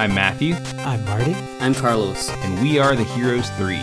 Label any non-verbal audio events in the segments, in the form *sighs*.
I'm Matthew, I'm Marty. I'm Carlos. and we are the Heroes 3.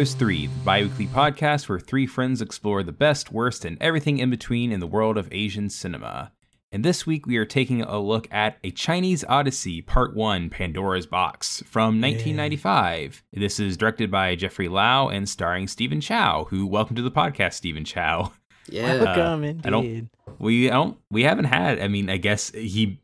Heroes 3, the bi weekly podcast where three friends explore the best, worst, and everything in between in the world of Asian cinema. And this week we are taking a look at A Chinese Odyssey Part 1 Pandora's Box from 1995. This is directed by Jeffrey Lau and starring Stephen Chow, who, welcome to the podcast, Stephen Chow. Yeah. Welcome, Uh, I don't- indeed. We don't, we haven't had, I mean, I guess he,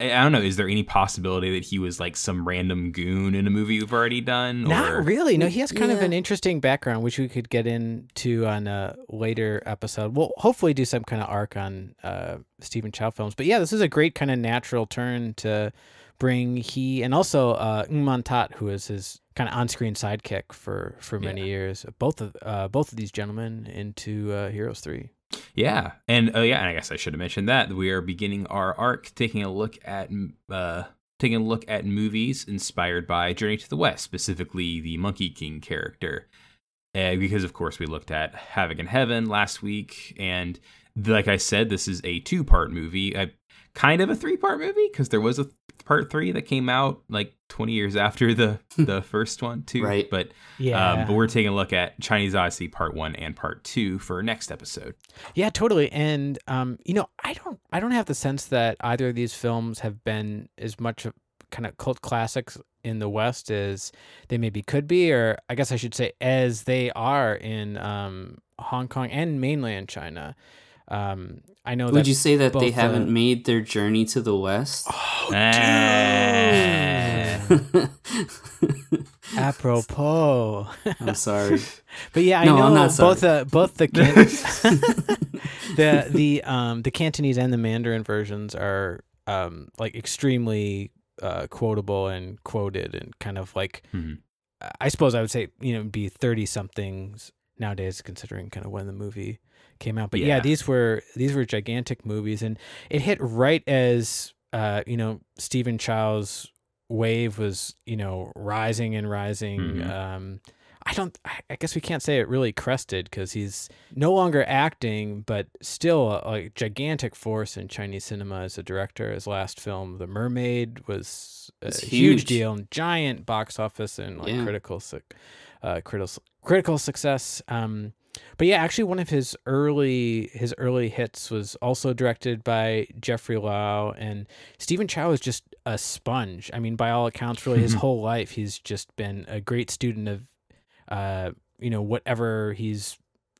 I don't know, is there any possibility that he was like some random goon in a movie we've already done? Not really. No, he has kind of an interesting background, which we could get into on a later episode. We'll hopefully do some kind of arc on uh, Stephen Chow films. But yeah, this is a great kind of natural turn to bring he and also uh, Ng Man Tat, who is his kind of on-screen sidekick for for many years. Both of uh, both of these gentlemen into uh, Heroes Three. Yeah, and oh yeah, and I guess I should have mentioned that we are beginning our arc, taking a look at uh, taking a look at movies inspired by Journey to the West, specifically the Monkey King character, uh, because of course we looked at Havoc in Heaven last week, and like I said, this is a two part movie, uh, kind of a three part movie because there was a part three that came out like 20 years after the the first one too Right. but Yeah, um, but we're taking a look at chinese odyssey part one and part two for our next episode Yeah, totally. And um, you know, I don't I don't have the sense that either of these films have been as much of kind of cult classics in the West as they maybe could be, or I guess I should say as they are in um, Hong Kong and mainland China. Um, I know Would that you say that they haven't uh, made their journey to the west? Oh, Eh. dude. *laughs* apropos. I'm sorry. *laughs* But yeah, I No, know I'm not both sorry. uh, both the can- *laughs* the the um the Cantonese and the Mandarin versions are um like extremely uh quotable and quoted and kind of like Mhm. I suppose I would say you know be thirty somethings nowadays considering kind of when the movie came out. But yeah. Yeah. these were these were gigantic movies and it hit right as uh you know Stephen Chow's wave was you know rising and rising Mhm. um I don't. I I guess we can't say it really crested because he's no longer acting, but still a, a gigantic force in Chinese cinema as a director. His last film, The Mermaid, was a huge. huge. deal, and giant box office and like Yeah. critical, uh, critical, critical success. Um, but yeah, actually, one of his early his early hits was also directed by Jeffrey Lau, and Stephen Chow is just a sponge. I mean, by all accounts, really his *laughs* whole life, he's just been a great student of, uh, you know, whatever he's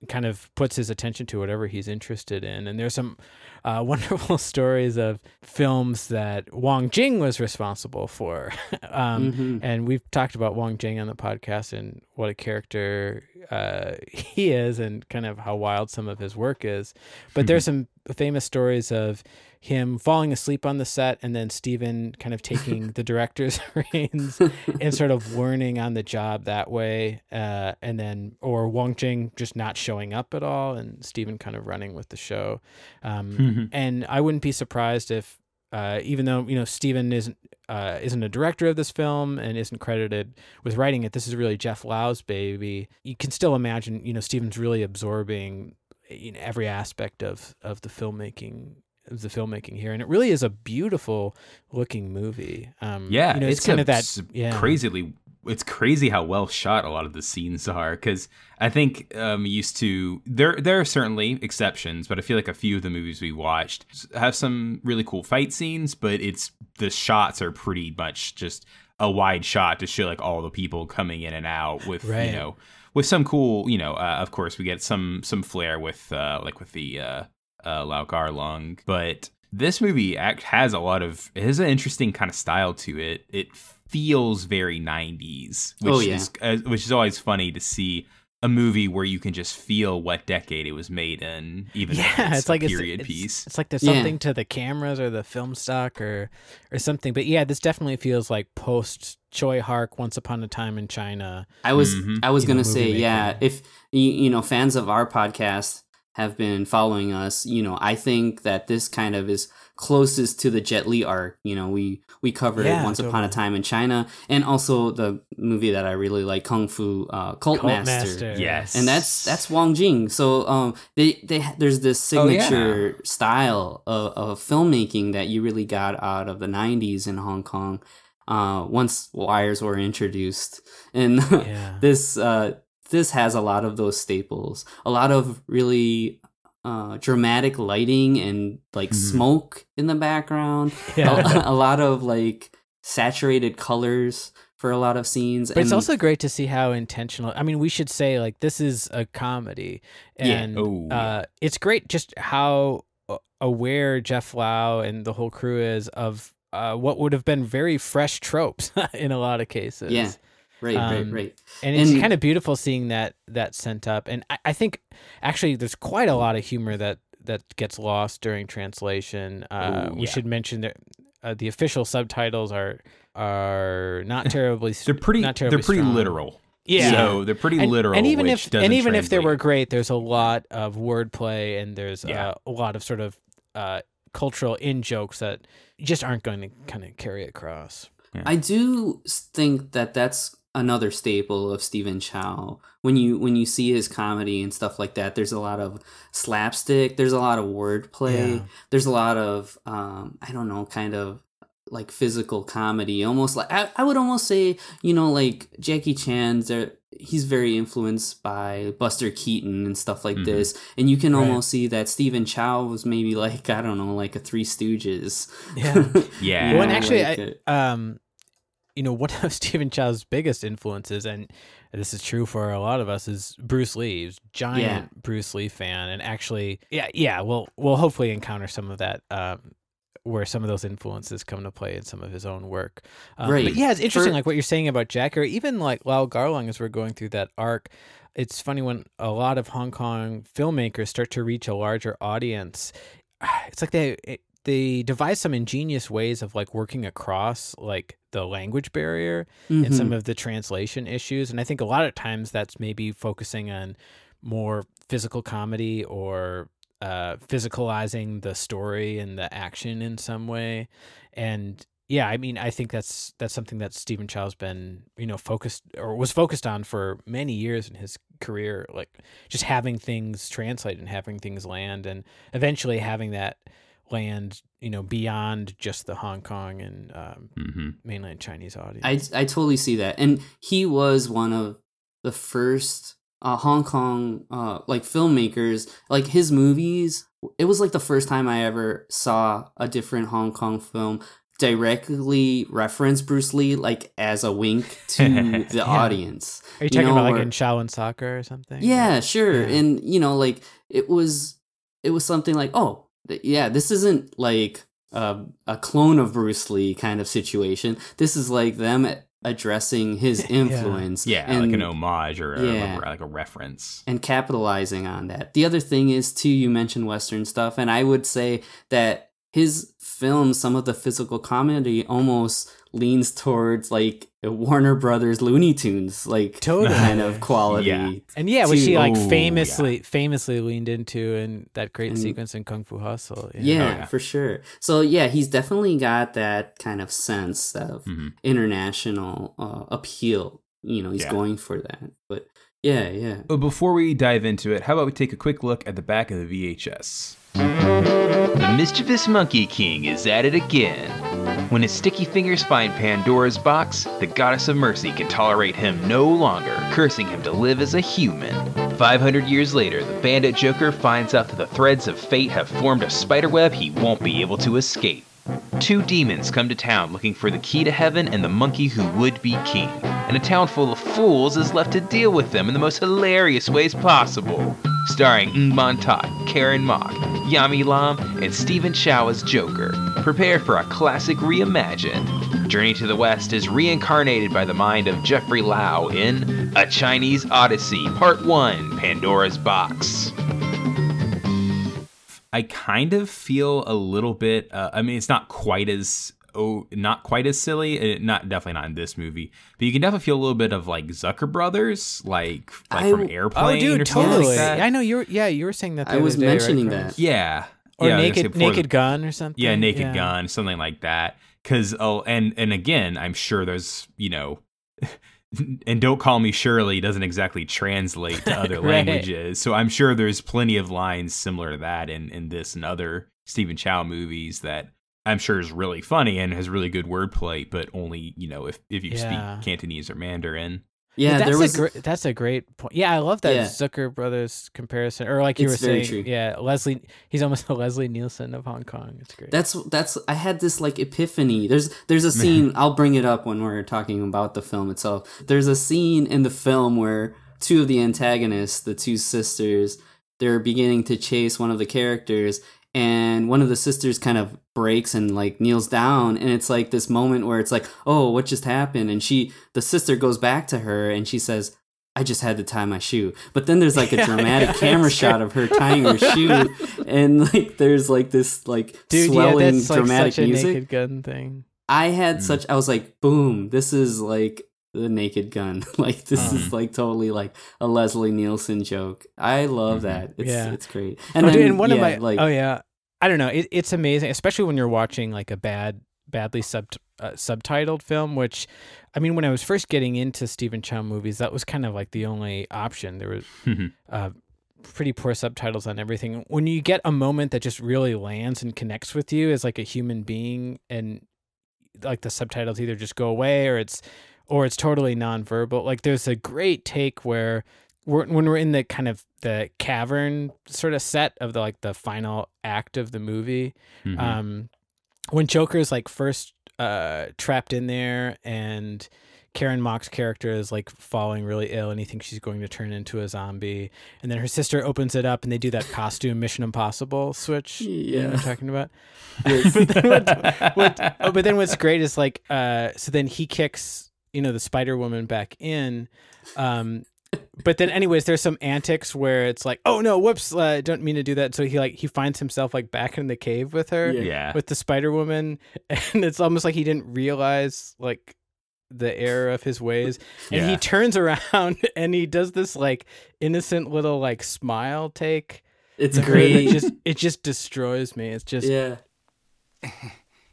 kind of puts his attention to, whatever he's interested in. And there's some uh, *laughs* wonderful stories of films that Wong Jing was responsible for. *laughs* um, Mhm. and we've talked about Wong Jing on the podcast and what a character uh, *laughs* he is and kind of how wild some of his work is. But there's some famous stories of him falling asleep on the set and then Steven kind of *laughs* taking the director's *laughs* reins and sort of learning on the job that way. Uh, and then, or Wong Jing just not showing up at all and Steven kind of running with the show. Um, Mhm. and I wouldn't be surprised if, uh, even though you know Steven isn't uh, isn't a director of this film and isn't credited with writing it, this is really Jeff Lau's baby. You can still imagine, you know, Steven's really absorbing know, every aspect of of the filmmaking the filmmaking here, and it really is a beautiful looking movie. Um, yeah you know, it's, it's, kind a of that yeah. crazily it's crazy how well shot a lot of the scenes are because i think um used to there there are certainly exceptions but i feel like a few of the movies we watched have some really cool fight scenes but it's the shots are pretty much just a wide shot to show like all the people coming in and out with Right. you know with some cool you know uh, of course we get some some flair with uh like with the uh uh Lau Kar-leung but this movie act has a lot of it has an interesting kind of style to it it feels very 90s which Oh, yeah. is uh, which is always funny to see a movie where you can just feel what decade it was made in, even yeah, it's, it's, like a period it's, piece. It's like there's Yeah. something to the cameras or the film stock or or something. But yeah, this definitely feels like post Tsui Hark, Once Upon a Time in China. I was Mhm. I was gonna say movie yeah. If you, you know fans of our podcast have been following us, you know I think that this kind of is closest to the Jet Li arc. You know we we covered Yeah, Once Upon a. Time in China, and also the movie that I really like, Kung Fu uh, Cult, Cult Master. Master. Yes. and that's that's Wong Jing. So um, they they there's this Oh, yeah. signature style of, of filmmaking that you really got out of the '90s in Hong Kong. Uh, once wires were introduced, and *laughs* Yeah. this uh, this has a lot of those staples. A lot of really uh, dramatic lighting and like Mhm. smoke in the background. *laughs* Yeah. A, *laughs* a lot of like saturated colors for a lot of scenes. But it's also great to see how intentional. I mean, we should say like this is a comedy, Yeah. and Oh, yeah. uh, it's great just how aware Jeff Lau and the whole crew is of uh, what would have been very fresh tropes *laughs* in a lot of cases. Yeah. Right, right, um, right. and it's And- kind of beautiful seeing that that sent up. And I, I think actually there's quite a lot of humor that that gets lost during translation. Uh, Oh, we yeah. should mention that uh, the official subtitles are are not terribly. they're pretty. Not They're pretty strong. literal. Yeah. So they're pretty and, literal. and even which if doesn't and even if they were great, there's a lot of wordplay and there's Yeah. uh, a lot of sort of uh, cultural in jokes that just aren't going to kind of carry across. I do think that that's another staple of Stephen Chow. When you when you see his comedy and stuff like that, there's a lot of slapstick. There's a lot of wordplay. Yeah. There's a lot of um, I don't know, kind of like physical comedy. Almost like I, I would almost say, you know, like Jackie Chan's. There, he's very influenced by Buster Keaton and stuff like Mhm. this. And you can Right. almost see that Stephen Chow was maybe like *laughs* I don't know, like a Three Stooges. Yeah. *laughs* Yeah. You well, and actually, like, I, uh, um, you know, *laughs* one of Stephen Chow's biggest influences, and this is true for a lot of us, is Bruce Lee. He's a giant Bruce Lee fan, and actually, yeah, yeah, we'll we'll hopefully encounter some of that. Um, where some of those influences come to play in some of his own work. Um, But yeah, it's interesting, For- like what you're saying about Jack, or even like Lau Kar-leung as we're going through that arc. It's funny when a lot of Hong Kong filmmakers start to reach a larger audience. *sighs* It's like they it- they devise some ingenious ways of like working across like the language barrier and mhm. some of the translation issues. And I think a lot of times that's maybe focusing on more physical comedy or uh, physicalizing the story and the action in some way. And yeah, I mean, I think that's that's something that Stephen Chow's been you know focused or was focused on for many years in his career, like just having things translate and having things land, and eventually having that land you know beyond just the Hong Kong and um, hmm mainland Chinese audience. I I totally see that, and he was one of the first uh, Hong Kong uh, like filmmakers. Like his movies, it was like the first time I ever saw a different Hong Kong film directly reference Bruce Lee like as a wink *laughs* to the Yeah. audience. Are you talking know, about like where- in Shaolin Soccer or something? Yeah, sure. Yeah. And you know, like it was it was something like, oh, th- yeah, this isn't like a, a clone of Bruce Lee kind of situation. This is like them addressing his *laughs* influence. Yeah, and, like an homage or a, Yeah. like a reference. and capitalizing on that. The other thing is too, you mentioned Western stuff, and I would say that his film, some of the physical comedy almost leans towards like Warner Brothers Looney Tunes, like Totally. kind of *laughs* quality. Yeah. And yeah, which he to- like Oh, famously famously leaned into in that great And- sequence in Kung Fu Hustle. Yeah, Oh, yeah. for sure. So yeah, he's definitely got that kind of sense of Mhm. international uh, appeal. You know, he's Yeah. going for that. But yeah, yeah. But before we dive into it, how about we take a quick look at the back of the VHS? The mischievous Monkey King is at it again. When his sticky fingers find Pandora's box, the goddess of mercy can tolerate him no longer, cursing him to live as a human. 500 years later, the bandit Joker finds out that the threads of fate have formed a spiderweb he won't be able to escape. Two demons come to town looking for the key to heaven and the monkey who would be king. And a town full of fools is left to deal with them in the most hilarious ways possible. Starring Tat, Karen Mok, Yammie Lam, and Stephen Chow as Joker. Prepare for a classic reimagined. Journey to the West is reincarnated by the mind of Jeffrey Lau in A Chinese Odyssey, Part 1 Pandora's Box. I kind of feel a little bit. Uh, I mean, it's not quite as oh, not quite as silly. Not definitely not in this movie, but you can definitely feel a little bit of like Zucker Brothers, like like I- from Airplane. Oh, dude, or totally. Like that. I know you're. Yeah, you were saying that. The I other was day, mentioning Carlos? that. Yeah, Or yeah, I was gonna say naked, the- naked gun or something. Yeah, Naked Gun, something like that. Because oh, and and again, I'm sure there's you know, *laughs* and don't call me Shirley doesn't exactly translate to other *laughs* Right. languages. So I'm sure there's plenty of lines similar to that in in this and other Stephen Chow movies that I'm sure is really funny and has really good wordplay, but only you know if if you Yeah. speak Cantonese or Mandarin. Yeah, that's there was. a gr- that's a great point. Yeah, I love that Yeah. Zucker brothers comparison, or like you It's were saying, true. yeah, Leslie. He's almost *laughs* a Leslie Nielsen of Hong Kong. It's great. That's that's I had this like epiphany. There's there's a *laughs* scene I'll bring it up when we're talking about the film itself. There's a scene in the film where two of the antagonists, the two sisters, they're beginning to chase one of the characters and one of the sisters kind of breaks and like kneels down and it's like this moment where it's like, "Oh, what just happened?" and she the sister goes back to her and she says, I just had to tie my shoe. But then there's like a *laughs* dramatic yeah, camera that's shot of her tying her shoe *laughs* and like there's like this like Dude, swelling yeah, that's like dramatic such a music. Naked Gun thing. I had Mm. such I was like, boom, this is like the naked gun. *laughs* like this is like totally like a Leslie Nielsen joke. I love Mhm. that. It's Yeah. it's great. And, And oh, then dude, and one yeah, of my like oh yeah, I don't know. It, it's amazing, especially when you're watching like a bad, badly sub uh, subtitled film. Which, I mean, when I was first getting into Stephen Chow movies, that was kind of like the only option. There was *laughs* uh, pretty poor subtitles on everything. When you get a moment that just really lands and connects with you as like a human being, and like the subtitles either just go away or it's or it's totally nonverbal. Like there's a great take where we're, when we're in the kind of the cavern sort of set of the like the final act of the movie, Mhm. um, when Joker's like first uh, trapped in there and Karen Mok's character is like falling really ill and he thinks she's going to turn into a zombie. And then her sister opens it up and they do that costume Mission Impossible switch. You know what I'm talking about? Yes. *laughs* but, then what, what, *laughs* oh, but then what's great is like, uh, so then he kicks, you know, the Spider Woman back in. Um, but then anyways there's some antics where it's like oh no whoops uh, don't mean to do that so he like he finds himself like back in the cave with her Yeah. yeah. with the Spider Woman, *laughs* and it's almost like he didn't realize like the error of his ways, and he turns *laughs* around and he does this like innocent little like smile take. it's to her that great. just it just destroys me. It's just yeah.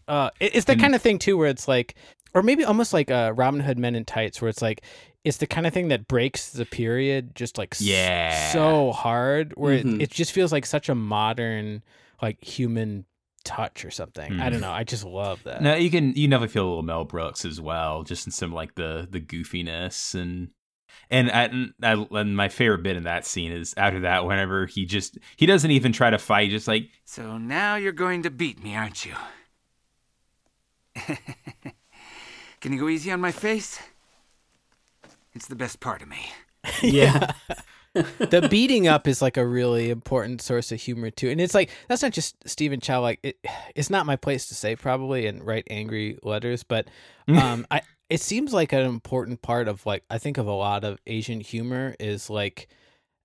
uh, it- it's the And- kind of thing too where it's like, or maybe almost like uh, Robin Hood Men in Tights, where it's like it's the kind of thing that breaks the period just like s- Yeah. so hard, where Mhm. it, it just feels like such a modern like human touch or something. I Mhm. don't know. I just love that. No, you can you definitely feel a little Mel Brooks as well, just in some like the the goofiness and and I, and I, and my favorite bit in that scene is after that whenever he just he doesn't even try to fight, just like So now you're going to beat me, aren't you? *laughs* Can you go easy on my face? It's the best part of me. *laughs* Yeah. *laughs* the beating up is like a really important source of humor too and it's like that's not just stephen chow like it, it's not my place to say probably and write angry letters but *laughs* um i it seems like an important part of like i think of a lot of asian humor is like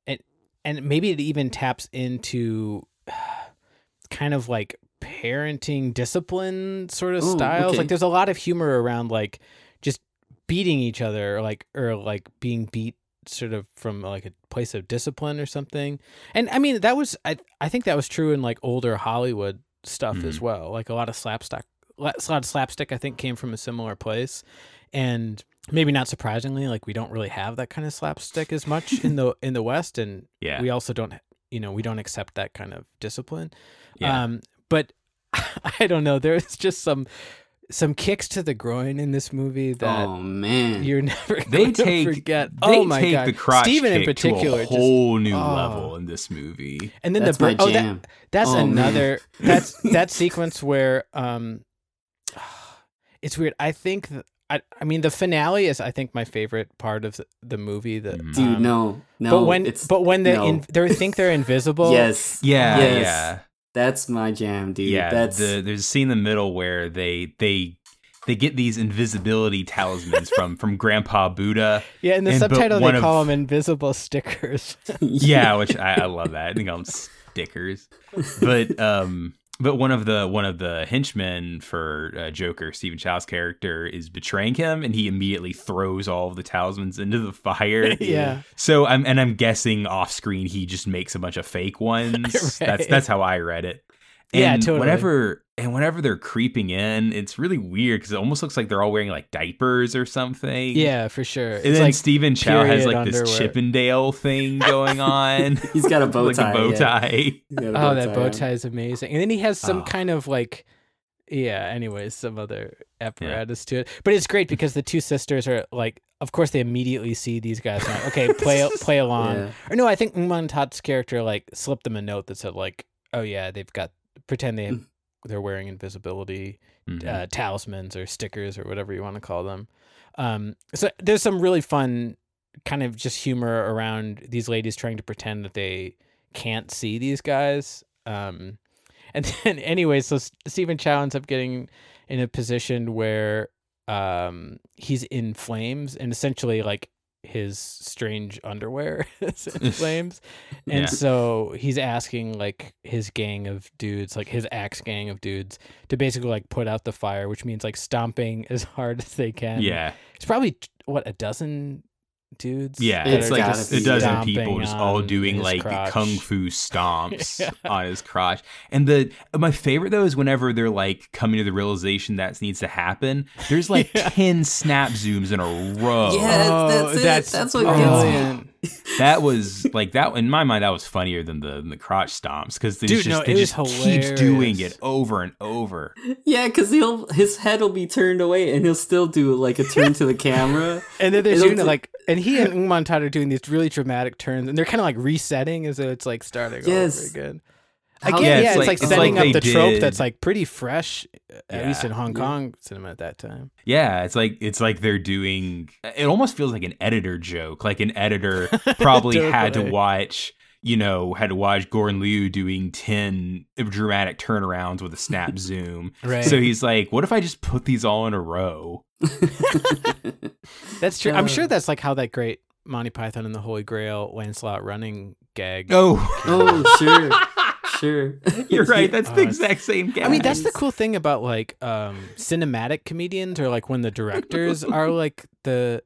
and and maybe it even taps into *sighs* kind of like parenting discipline sort of Ooh, styles okay. like there's a lot of humor around like just beating each other or like or like being beat sort of from like a place of discipline or something. And I mean that was I I think that was true in like older Hollywood stuff as well. Like a lot of slapstick a lot of slapstick I think came from a similar place. And maybe not surprisingly like we don't really have that kind of slapstick as much in *laughs* the in the west and yeah, we also don't you know we don't accept that kind of discipline. yeah. Um but *laughs* I don't know there's just some some kicks to the groin in this movie that oh man. you're *laughs* never they going to take forget. They oh my take god, the crotch Steven in particular. to a just- whole new oh. level in this movie. and then That's the my bur- oh, that- that's Oh, another. That's *laughs* that sequence where um, *sighs* it's weird. I think. I, I mean, the finale is, I think, my favorite part of the, the movie. That Mhm. Dude, um, no. No. but when it's but when they no. in, they think they're invisible. Yes. Yeah, Yes. yeah. That's my jam, dude. yeah That's the, there's a scene in the middle where they they they get these invisibility talismans from from Grandpa Buddha. *laughs* Yeah, in the And- subtitle one they of- call them invisible stickers. *laughs* Yeah, *laughs* which I, I love that. I think I'm stickers, but um, but one of the one of the henchmen for uh, Joker, Stephen Chow's character, is betraying him, and he immediately throws all of the talismans into the fire. *laughs* yeah. So I'm and I'm guessing off screen he just makes a bunch of fake ones. *laughs* That's that's how I read it. And Yeah, totally. Whenever and whenever they're creeping in, it's really weird because it almost looks like they're all wearing like diapers or something. Yeah, for sure. And it's then like Stephen Chow has period like this. Chippendale thing going on. *laughs* He's got a *laughs* bow like tie. a bow tie. He's got a Oh, that bow on. tie is amazing. And then he has some Oh. kind of like yeah, anyways, some other apparatus to it. But it's great because the two sisters are like of course they immediately see these guys like, okay, *laughs* play play along. Yeah. Or no, I think Ng Man Tat's character like slipped them a note that said like, "Oh yeah, they've got pretend they Mm. they're wearing invisibility Mhm. uh, talismans or stickers or whatever you want to call them." Um, so there's some really fun kind of just humor around these ladies trying to pretend that they can't see these guys. Um, *laughs* and then anyway, so Stephen Chow ends up getting in a position where um, he's in flames and essentially like his strange underwear *laughs* is in *laughs* flames. And Yeah. so he's asking like his gang of dudes, like his axe gang of dudes, to basically like put out the fire, which means like stomping *laughs* as hard as they can. Yeah. It's probably what a dozen dudes. Yeah, it's like just a dozen people just all doing like crotch. kung fu *laughs* stomps Yeah. on his crotch. And the my favorite though is whenever they're like coming to the realization that needs to happen. There's like *laughs* Yeah. ten snap zooms in a row. Yeah. Oh, that's it. that's That's what gets me. Brilliant. That was like that in my mind. That was funnier than the than the crotch stomps because they Dude, just no, they just keeps doing it over and over. Yeah, because he'll his head will be turned away and he'll still do like a turn to the *laughs* camera. And then they're It'll doing it like, and he and Ng Man Tat are doing these really dramatic turns, and they're kind of like resetting as though it's like starting Yes. over again. How- Again, Yeah, yeah, it's it's, like- like, it's setting they up the trope that's like pretty fresh, at least in Yeah. Hong Yeah. Kong cinema at that time. Yeah, it's like it's like they're doing. It almost feels like an editor joke. Like an editor *laughs* probably had to watch, you know, had to watch Gordon Liu doing ten dramatic turnarounds with a snap *laughs* zoom. Right. So he's like, "What if I just put these all in a row?" *laughs* that's true. I'm Uh, sure that's like how that great Monty Python and the Holy Grail Lancelot running gag. Oh, oh, sure, sure. *laughs* you're right. That's the exact same guy. I mean, that's the cool thing about like um cinematic comedians or like when the directors *laughs* are like the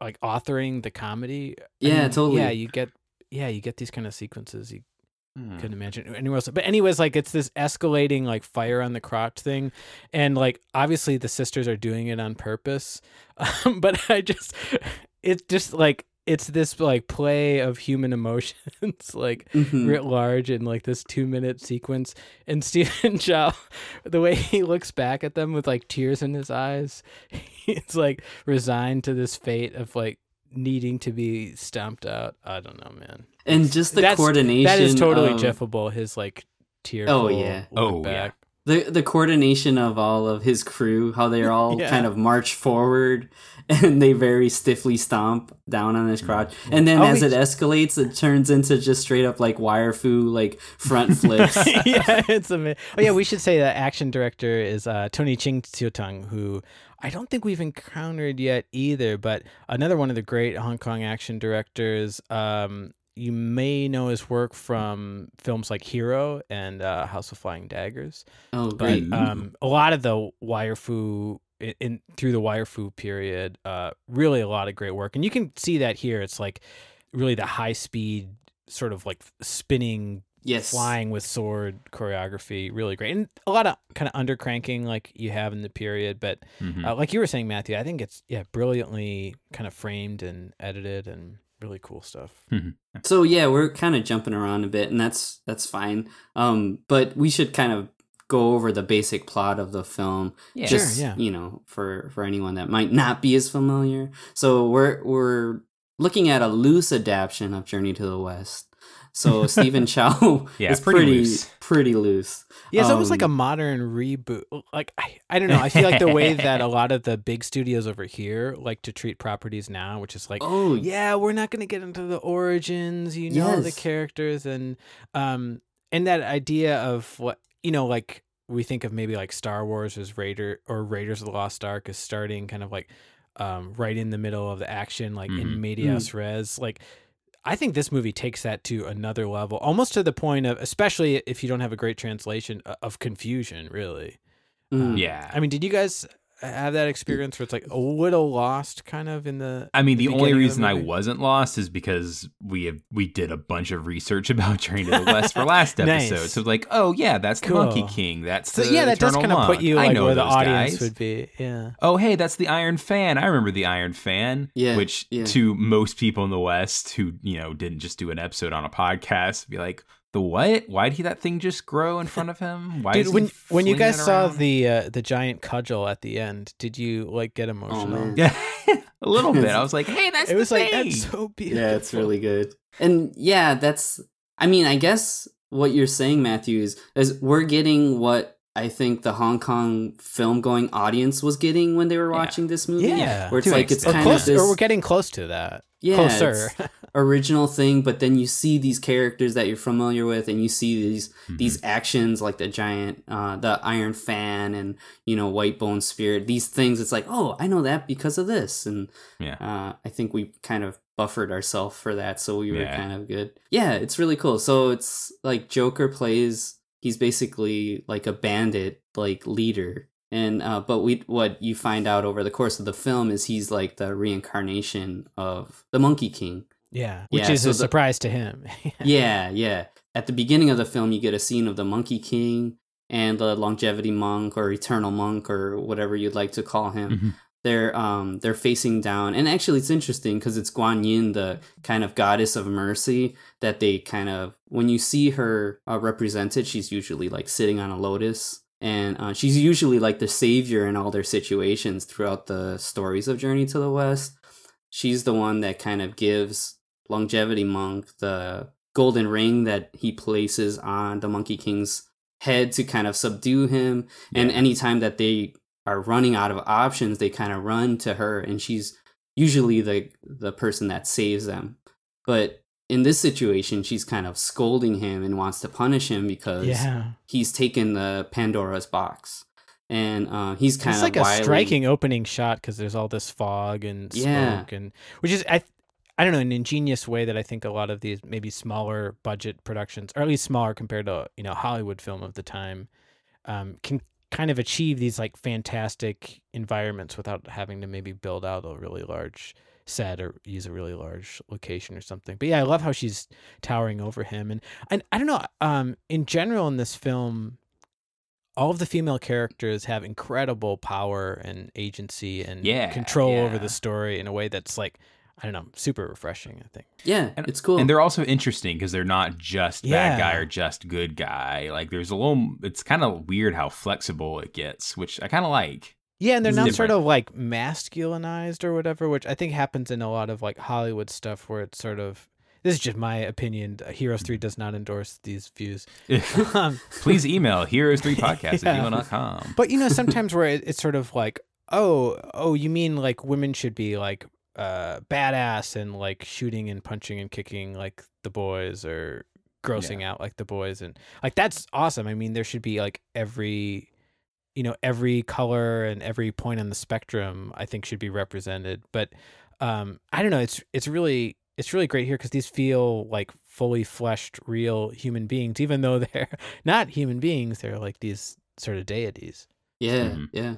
like authoring the comedy. I Yeah, mean, totally. Yeah, you get yeah, you get these kind of sequences you Hmm. couldn't imagine anywhere else. But anyways, like it's this escalating like fire on the crotch thing, and like obviously the sisters are doing it on purpose. Um, *laughs* but I just it's just like it's this like play of human emotions *laughs* like Mhm. writ large in like this two minute sequence and Stephen *laughs* Chow the way he looks back at them with like tears in his eyes *laughs* he's like resigned to this fate of like needing to be stomped out I don't know man And just the That's- coordination. that is totally of, jeffable his like tear Oh, yeah. Oh, yeah. The the coordination of all of his crew, how they *laughs* all Yeah. kind of march forward *laughs* and they very stiffly stomp down on his crotch. And then Oh, as it escalates, it turns into just straight up like wire foo, like front *laughs* flips. yeah, it's amazing. Oh yeah, we should say the action director is uh, Tony Ching Tung, who I don't think we've encountered yet either, but another one of the great Hong Kong action directors. Um, you may know his work from films like Hero and uh, House of Flying Daggers, oh, but great. Ooh. um, a lot of the wire fu in, in through the wire fu period, uh, really a lot of great work, and you can see that here. It's like really the high speed sort of like spinning yes. flying with sword choreography really great and a lot of kind of undercranking like you have in the period but Mhm. uh, like you were saying matthew i think it's yeah brilliantly kind of framed and edited and really cool stuff So yeah, we're kind of jumping around a bit, and that's that's fine. Um, but we should kind of go over the basic plot of the film, Yeah. Sure, just yeah. you know, for for anyone that might not be as familiar. So we're we're looking at a loose adaptation of Journey to the West. So *laughs* Stephen Chow Yeah, is pretty pretty loose. pretty loose. yeah it's almost like a Um, modern reboot like I, I don't know i feel like the way that a lot of the big studios over here like to treat properties now which is like Oh yeah we're not going to get into the origins you know the characters and um and that idea of what you know like we think of maybe like Star Wars as Raider or Raiders of the Lost Ark is starting kind of like um, right in the middle of the action, like in Mhm. medias res. Like, I think this movie takes that to another level, almost to the point of, especially if you don't have a great translation, uh, of confusion. Really. Mm. Yeah. I mean, did you guys have that experience where it's like a little lost, kind of in the? I mean, the only beginning of the reason I wasn't lost is because we have we did a bunch of research *laughs* about Journey to the West for last *laughs* Nice. episode. So like, oh yeah, that's the Monkey King. That's So the yeah, that does kind of put Monk. you I like know where the audience guys. would be. Yeah. Oh hey, that's the Iron Fan. I remember the Iron Fan. Yeah, Which yeah. to most people in the West who you know didn't just do an episode on a podcast be like, the what? Why did he, that thing just grow in front of him? *laughs* Why Dude, is he when when you guys saw the uh, the giant cudgel at the end, did you like get emotional? man. yeah, *laughs* a little bit. I was like, hey, that's it the was like thing. that's so beautiful. *laughs* Yeah, it's really good. And yeah, that's I mean, I guess what you're saying, Matthew, is, is we're getting what I think the Hong Kong film going audience was getting when they were Yeah. watching this movie. Yeah. Where it's an like it's kind close, of this or we're getting close to that. yeah, Closer. original thing, but then you see these characters that you're familiar with and you see these Mhm. these actions like the giant uh the iron fan and you know white bone spirit these things it's like oh i know that because of this and Yeah. uh i think we kind of buffered ourselves for that so we were Yeah. kind of good yeah it's really cool so it's like joker plays he's basically like a bandit like leader and uh but we what you find out over the course of the film is he's like the reincarnation of the monkey king yeah, which Yeah, is so a the- surprise to him. *laughs* yeah, yeah. At the beginning of the film, you get a scene of the Monkey King and the Longevity Monk or Eternal Monk or whatever you'd like to call him. Mhm. They're um they're facing down, and actually it's interesting because it's Guan Yin, the kind of goddess of mercy, that they kind of when you see her uh, represented, she's usually like sitting on a lotus. And uh, she's usually like the savior in all their situations throughout the stories of Journey to the West. She's the one that kind of gives longevity monk the golden ring that he places on the monkey king's head to kind of subdue him and Yeah. anytime that they are running out of options they kind of run to her and she's usually the the person that saves them but in this situation she's kind of scolding him and wants to punish him because yeah, he's taken the pandora's box and uh, he's kind it's of like a striking opening shot because there's all this fog and smoke Yeah. and which is I. I don't know, an ingenious way that I think a lot of these maybe smaller budget productions, or at least smaller compared to you know Hollywood film of the time, um, can kind of achieve these like fantastic environments without having to maybe build out a really large set or use a really large location or something. But yeah, I love how she's towering over him, and and I don't know, um, in general in this film, all of the female characters have incredible power and agency and Yeah, control over the story in a way that's like I don't know, super refreshing. I think. yeah And- it's cool And they're also interesting because they're not just bad guy or just good guy. Like there's a little. It's kind of weird how flexible it gets, which I kind of like. Yeah, and they're It's not different. sort of like masculinized or whatever, which I think happens in a lot of like Hollywood stuff where it's sort of. This is just my opinion. Heroes Three does not endorse these views. *laughs* Um, Please email heroes three *laughs* podcast Yeah. at gmail.com. but you know, sometimes where it, it's sort of like, oh, oh, you mean like women should be like uh badass and like shooting and punching and kicking like the boys or grossing out like the boys and like that's awesome. I mean, there should be like every you know, every color and every point on the spectrum I think should be represented. But um I don't know, it's it's really it's really great here because these feel like fully fleshed real human beings even though *laughs* they're not human beings they're like these sort of deities Yeah, Mhm. yeah.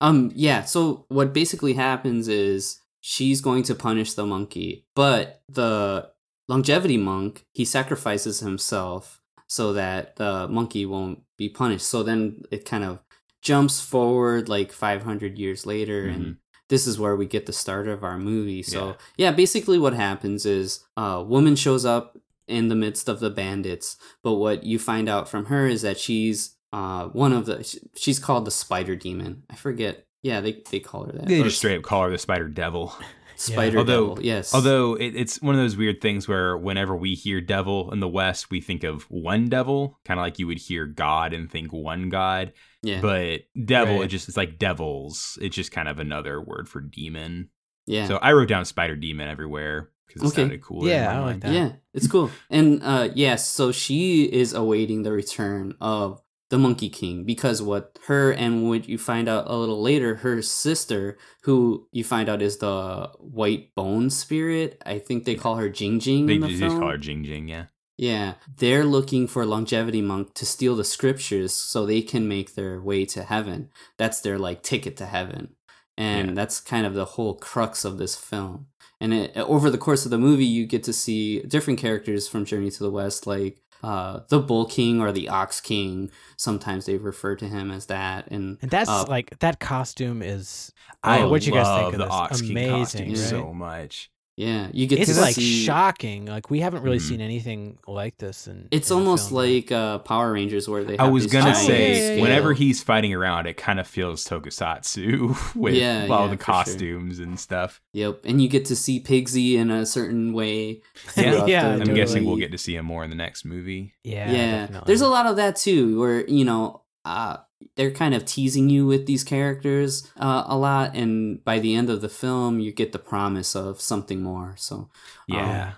Um yeah, so what basically happens is she's going to punish the monkey, but the longevity monk, he sacrifices himself so that the monkey won't be punished. So then it kind of jumps forward like 500 years later and this is where we get the start of our movie. So Yeah. yeah, basically what happens is a woman shows up in the midst of the bandits, but what you find out from her is that she's uh one of the she's called the spider demon. I forget. Yeah, they they call her that. They Or just straight up call her the Spider Devil. *laughs* spider Although- devil. Yes. Although it, it's one of those weird things where whenever we hear devil in the West, we think of one devil, kind of like you would hear God and think one God. yeah. But devil, Right. it just it's like devils. It's just kind of another word for demon. yeah. So I wrote down Spider Demon everywhere because it Okay. sounded cool. Yeah, I like that. Yeah, it's cool. And uh yes, so she is awaiting the return of the Monkey King because what her and what you find out a little later, her sister, who you find out is the white bone spirit. I think they call her Jing Jing. They in the just film. call her Jing Jing, yeah. Yeah, they're looking for longevity monk to steal the scriptures so they can make their way to heaven. That's their like ticket to heaven, and Yeah. that's kind of the whole crux of this film. And it, over the course of the movie, you get to see different characters from Journey to the West, like uh, the Bull King or the Ox King. Sometimes they refer to him as that, and And that's uh, like that costume is. I oh, what you guys think love of the this? Ox King costume right? so much. Yeah, you get to see. It's to like see. shocking. Like we haven't really Mhm. seen anything like this, and It's almost like uh, Power Rangers, where they. I was these gonna say, yeah, yeah, whenever scale- he's fighting around, it kind of feels tokusatsu *laughs* with Yeah, all yeah, the for sure. costumes and stuff. Yep, and you get to see Pigsy in a certain way. *laughs* Yeah. Yeah, I'm Totally. guessing we'll get to see him more in the next movie. yeah, Yeah, definitely. there's a lot of that too, where you know, uh, they're kind of teasing you with these characters uh, a lot, and by the end of the film, you get the promise of something more. So, Yeah. um,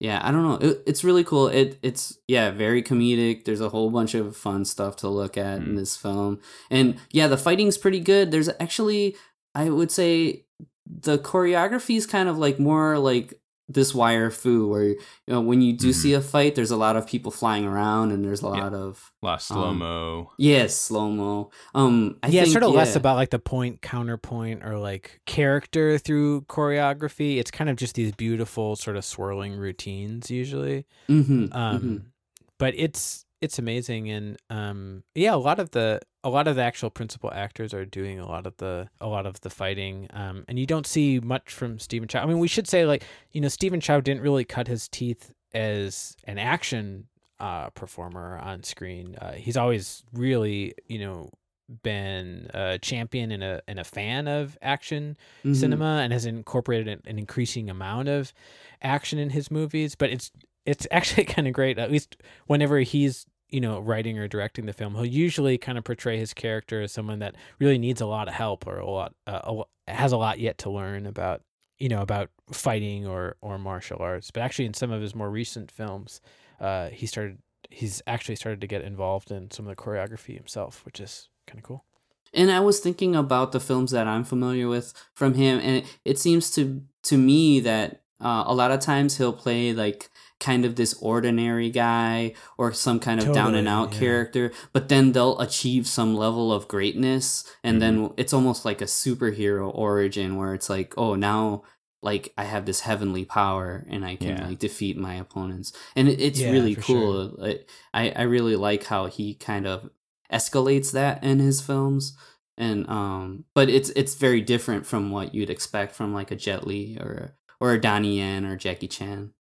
yeah, I don't know. It, it's really cool. It it's yeah, very comedic. There's a whole bunch of fun stuff to look at in Mm. this film, and yeah, the fighting's pretty good. There's actually, I would say, the choreography is kind of like more like this wire fu where you know when you do Mhm. see a fight there's a lot of people flying around and there's a Yeah. lot of A lot of slow mo. yes slow mo um I yeah, think, sort of less about like the point counterpoint or like character through choreography. It's kind of just these beautiful sort of swirling routines usually. Mhm, Um, mhm. but it's it's amazing and um yeah, a lot of the a lot of the actual principal actors are doing a lot of the a lot of the fighting. Um, and you don't see much from Stephen Chow. I mean, we should say like you know Stephen Chow didn't really cut his teeth as an action uh, performer on screen. Uh, he's always really you know been a champion and a and a fan of action Mhm. cinema and has incorporated an, an increasing amount of action in his movies. But it's it's *laughs* actually kind of great. At least whenever he's you know writing or directing the film, he'll usually kind of portray his character as someone that really needs a lot of help or a lot uh, has a lot yet to learn about you know about fighting or or martial arts. But actually, in some of his more recent films, uh, he started he's actually started to get involved in some of the choreography himself, which is kind of cool. And I was thinking about the films that I'm familiar with from him, and it, it seems to to me that uh, a lot of times he'll play like kind of this ordinary guy or some kind of down and out yeah. character, but then they'll achieve some level of greatness, and then it's almost like a superhero origin where it's like, oh, now like I have this heavenly power and I can Yeah. like defeat my opponents, and it, it's Yeah, really cool. Like, I I really like how he kind of escalates that in his films and um but it's it's very different from what you'd expect from like a Jet Li or or a Donnie Yen or Jackie Chan.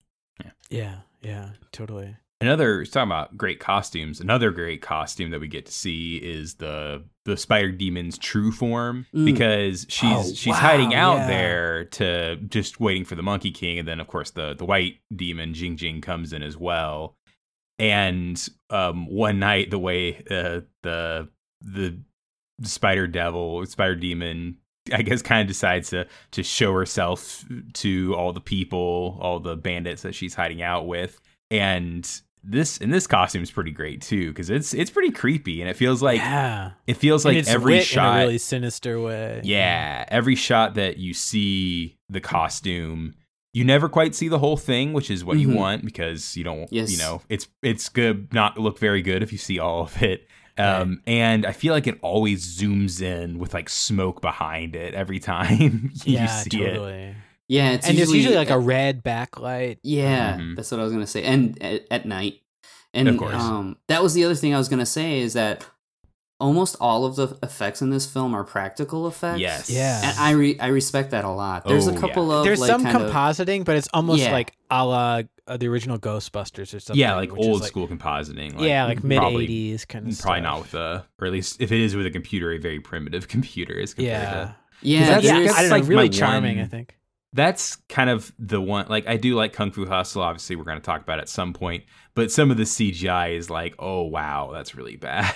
Yeah, yeah, Yeah. totally. Another talking about great costumes. Another great costume that we get to see is the the spider demon's true form Mm. because she's Oh, she's wow, hiding out yeah. there to just waiting for the monkey king, and then of course the the white demon Jing Jing comes in as well. And um, one night, the way uh, the the spider devil spider demon I guess kind of decides to to show herself to all the people, all the bandits that she's hiding out with. And this and this costume is pretty great too because it's it's pretty creepy and it feels like yeah, it feels like it's every shot in a really sinister way. yeah, every shot that you see the costume, you never quite see the whole thing, which is what you Mhm. want because you don't, Yes. you know, it's it's good not look very good if you see all of it. Um, and I feel like it always zooms in with like smoke behind it every *laughs* time you yeah, see it. totally. Yeah, it's and usually, there's usually like a red backlight. yeah, Mhm. that's what I was gonna say, and at, at night, and Of course. um that was the other thing I was gonna say is that almost all of the effects in this film are practical effects. Yes. Yeah. and I re- I respect that a lot. There's Oh, a yeah. couple of There's like, some kind of- compositing, but it's almost Yeah. like a la uh, the original Ghostbusters or something. Yeah, like old like- school compositing. yeah, like mid '80s kind of. Probably stuff. not with a, or at least if it is with a computer, a very primitive *laughs* computer is compared Yeah, to yeah, that's- yeah. there's- I don't like know. Really charming. one- I think. that's kind of the one like i do like kung fu hustle obviously we're going to talk about it at some point but some of the cgi is like oh wow that's really *laughs* bad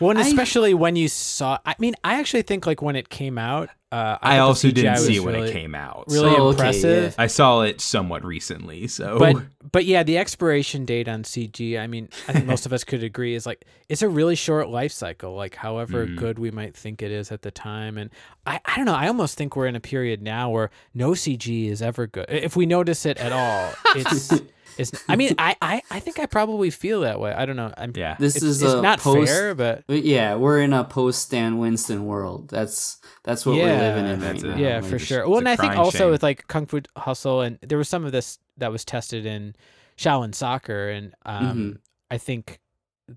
Well, and I- especially when you saw, I mean, I actually think like when it came out, Uh, I, thought the also CGI didn't see was it when really- it came out. Really Oh, okay, impressive. I saw it somewhat recently, so But but yeah, the expiration date on CG, I mean, I think most of us could agree is like it's a really short life cycle, like however Mhm. good we might think it is at the time. And I, I don't know, I almost think we're in a period now where no CG is ever good. If we notice it at all, it's *laughs* it's I mean, I, I, I think I probably feel that way. I don't know. I'm yeah. This it's, is it's a not post. fair, but But yeah, we're in a post Stan Winston world. That's that's what Yeah, we're living in right it. now. yeah, Like, for sure. Well, and I think also shame. with like Kung Fu Hustle, and there was some of this that was tested in Shaolin Soccer, and um, Mhm. I think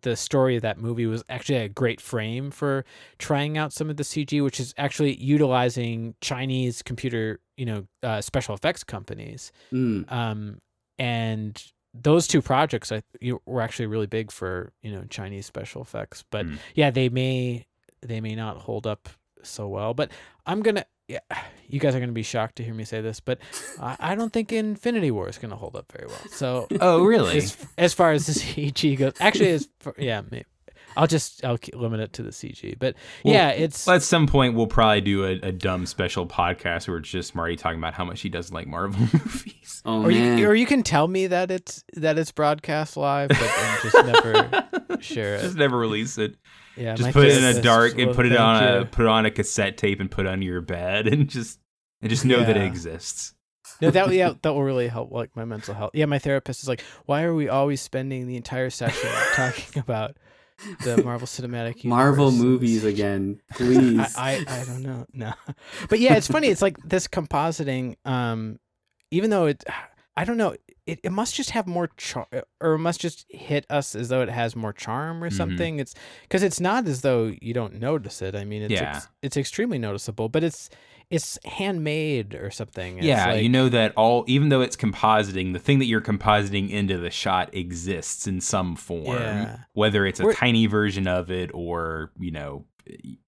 the story of that movie was actually a great frame for trying out some of the CG, which is actually utilizing Chinese computer, you know, uh, special effects companies. Mm. Um, and those two projects I, you, were actually really big for you know Chinese special effects. But Mm. yeah, they may they may not hold up so well. But I'm gonna yeah, *sighs* you guys are gonna be shocked to hear me say this, but *laughs* I, I don't think Infinity War is gonna hold up very well. So oh, really? as, as far as *laughs* the CG goes, actually, as far, yeah, may- I'll just I'll limit it to the CG. But Well, yeah, it's At some point, we'll probably do a, a dumb special podcast where it's just Marty talking about how much he doesn't like Marvel *laughs* movies. Oh or man. you or you can tell me that it's that it's broadcast live, but then just never *laughs* share it. Just never release it. Yeah, just put it in a therapist dark and will put it thank on a put on a cassette tape and put it under your bed and just and just know that it exists. No, that yeah, *laughs* that will really help like my mental health. Yeah, my therapist is like, why are we always spending the entire session talking about the Marvel Cinematic *laughs* Universe? Marvel movies again, please. *laughs* I, I I don't know. No, but yeah, it's funny. It's like this compositing. Um, even though it, I don't know. It, it must just have more charm, or it must just hit us as though it has more charm or Mhm. something. It's because it's not as though you don't notice it. I mean, it's Yeah. ex- it's extremely noticeable, but it's it's handmade or something. It's yeah, you know that all even though it's compositing, the thing that you're compositing into the shot exists in some form. Yeah. Whether it's a We're- tiny version of it or, you know,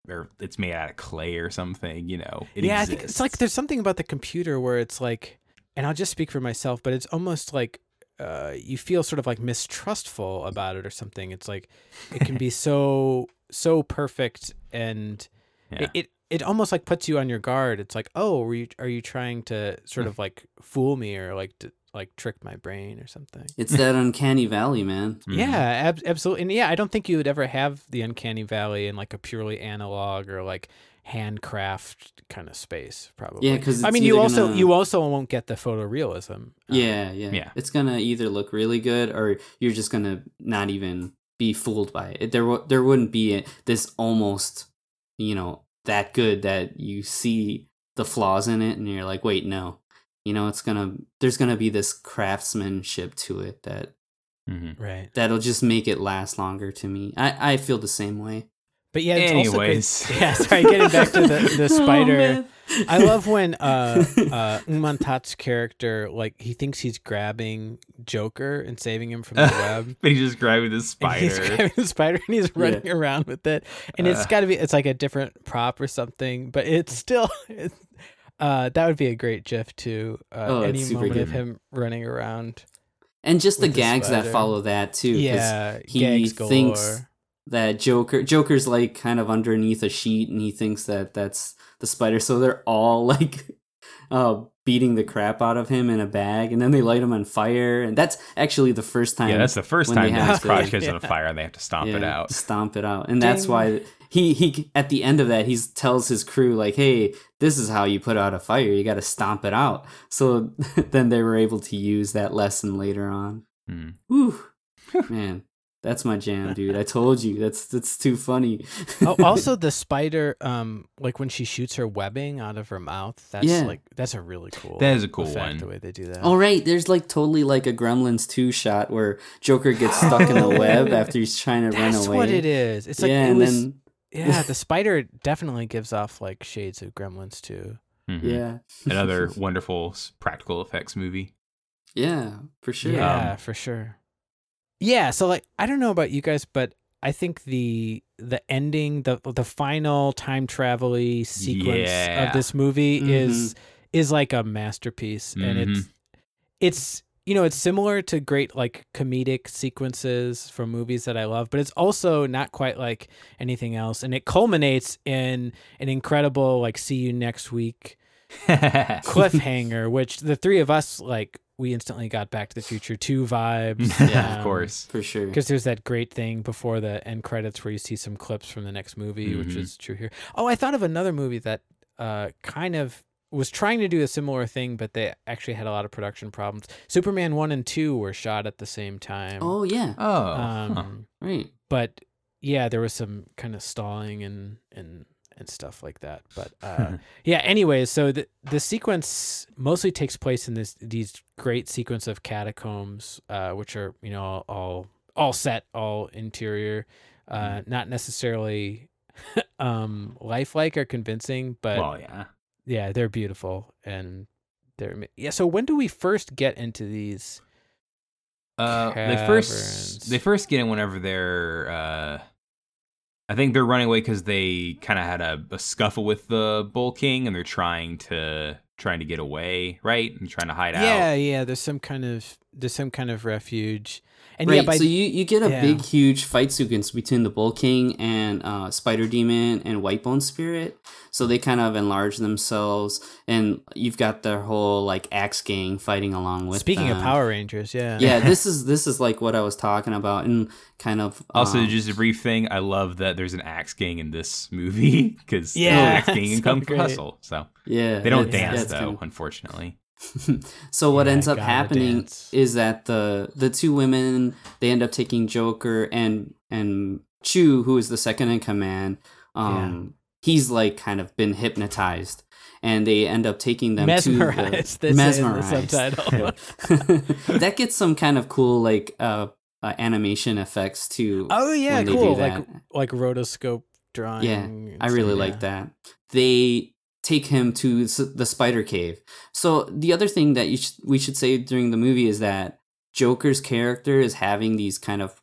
or it's made out of clay or something, you know. It yeah, exists. I think it's like there's something about the computer where it's like, and I'll just speak for myself, but it's almost like uh, you feel sort of like mistrustful about it or something. It's like it can be *laughs* so so perfect, and Yeah. it, it it almost like puts you on your guard. It's like, oh, were you are you trying to sort of like fool me or like to, like trick my brain or something? it's that uncanny valley, man. Mhm. Yeah, ab- absolutely. And yeah, I don't think you would ever have the uncanny valley in like a purely analog or like handcraft kind of space probably. Yeah, because I mean, you also you also won't get the photorealism. Um, Yeah, yeah, Yeah. It's gonna either look really good or you're just gonna not even be fooled by it. There, wo- there wouldn't be a, this almost, you know, that good that you see the flaws in it and you're like, wait, no. You know, it's gonna. There's gonna be this craftsmanship to it that Mhm. right. that'll just make it last longer to me. I I feel the same way. But yeah, it's also great- Anyways. *laughs* yeah. Sorry, getting back to the the *laughs* Oh, spider. man. I love when uh *laughs* uh Ng Man Tat's character like he thinks he's grabbing Joker and saving him from the web. But he's just grabbing the And spider. he's grabbing the spider and he's running around with it, and it's got to be it's like a different prop or something, but it's still. It's, uh, that would be a great GIF too. Uh, Oh, it's any super moment of him running around. and just the with the gags that follow that too. 'cause Yeah, he gags thinks galore. That Joker Joker's like kind of underneath a sheet and he thinks that that's the spider. So they're all *laughs* like uh beating the crap out of him in a bag and then they light him on fire. And that's actually the first time yeah, that's the first time they that have his to- project is *laughs* on fire and they have to stomp it out. stomp it out. And that's why he he at the end of that he tells his crew like hey this is how you put out a fire. You got to stomp it out. So *laughs* then they were able to use that lesson later on. Hmm. Whew. man that's my jam dude i told you that's that's too funny oh, *laughs* also the spider, um, like when she shoots her webbing out of her mouth, that's Yeah. like that's a really cool. That is a cool effect, one. The way they do that. All right, there's like totally like a Gremlins 2 shot where Joker gets stuck in a *laughs* web after he's trying to run away. that's what it is. It's like yeah, it and was. then *laughs* yeah, the spider definitely gives off like shades of Gremlins too. Mhm. yeah. Another wonderful practical effects movie. Yeah, for sure. Yeah, Um, for sure. Yeah, so like I don't know about you guys, but I think the the ending, the the final time travel sequence Yeah. of this movie Mhm. is is like a masterpiece, and it's it's you know, it's similar to great like comedic sequences from movies that I love, but it's also not quite like anything else. And it culminates in an incredible like see you next week *laughs* cliffhanger, which the three of us like we instantly got Back to the Future 2 vibes. *laughs* Yeah, of course. for sure. Because there's that great thing before the end credits where you see some clips from the next movie, which Mhm. is true here. Oh, I thought of another movie that uh, kind of was trying to do a similar thing, but they actually had a lot of production problems. Superman 1 and 2 were shot at the same time. Oh yeah, Oh, um, huh. right. but yeah, there was some kind of stalling and and and stuff like that. But *laughs* uh, yeah, anyways, so the the sequence mostly takes place in this these great sequence of catacombs, uh, which are you know all all, all set, all interior, uh, not necessarily *laughs* um lifelike or convincing, but well, yeah. yeah, they're beautiful and they're yeah. So when do we first get into these? Uh, they first they first get in whenever they're. I think they're running away because they kind of had a, a scuffle with the Bull King, and they're trying to trying to get away, right, and trying to hide Yeah, out. Yeah, yeah. There's some kind of there's some kind of refuge, and yeah, right. by so you you get a yeah. big huge fight sequence between the Bull King and uh, Spider Demon and Whitebone Spirit. So they kind of enlarge themselves, and you've got their whole like Axe Gang fighting along with. speaking of. Power Rangers, yeah, yeah, *laughs* this is this is like what I was talking about, and kind of Also, um, just a brief thing. I love that there's an axe gang in this movie because Yeah, axe *laughs* gang so can come for hustle. So yeah, they don't it's- dance yeah, though, kinda- unfortunately. *laughs* so what Yeah, ends up happening dance. is that the the two women they end up taking Joker and and Chu, who is the second in command. Um, he's like kind of been hypnotized, and they end up taking them mesmerized. to the, in the subtitle. *laughs* that gets some kind of cool like uh, uh animation effects too. oh yeah, when they do cool. Like like rotoscope drawing. Yeah, I really stuff, like that. They take him to the spider cave. So the other thing that you sh- we should say during the movie is that Joker's character is having these kind of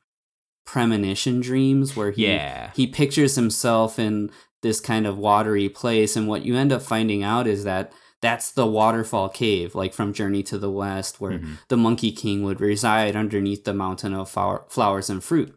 premonition dreams where he Yeah. he pictures himself in this kind of watery place and what you end up finding out is that that's the waterfall cave like from journey to the west where Mhm. the monkey king would reside underneath the mountain of flower- flowers and fruit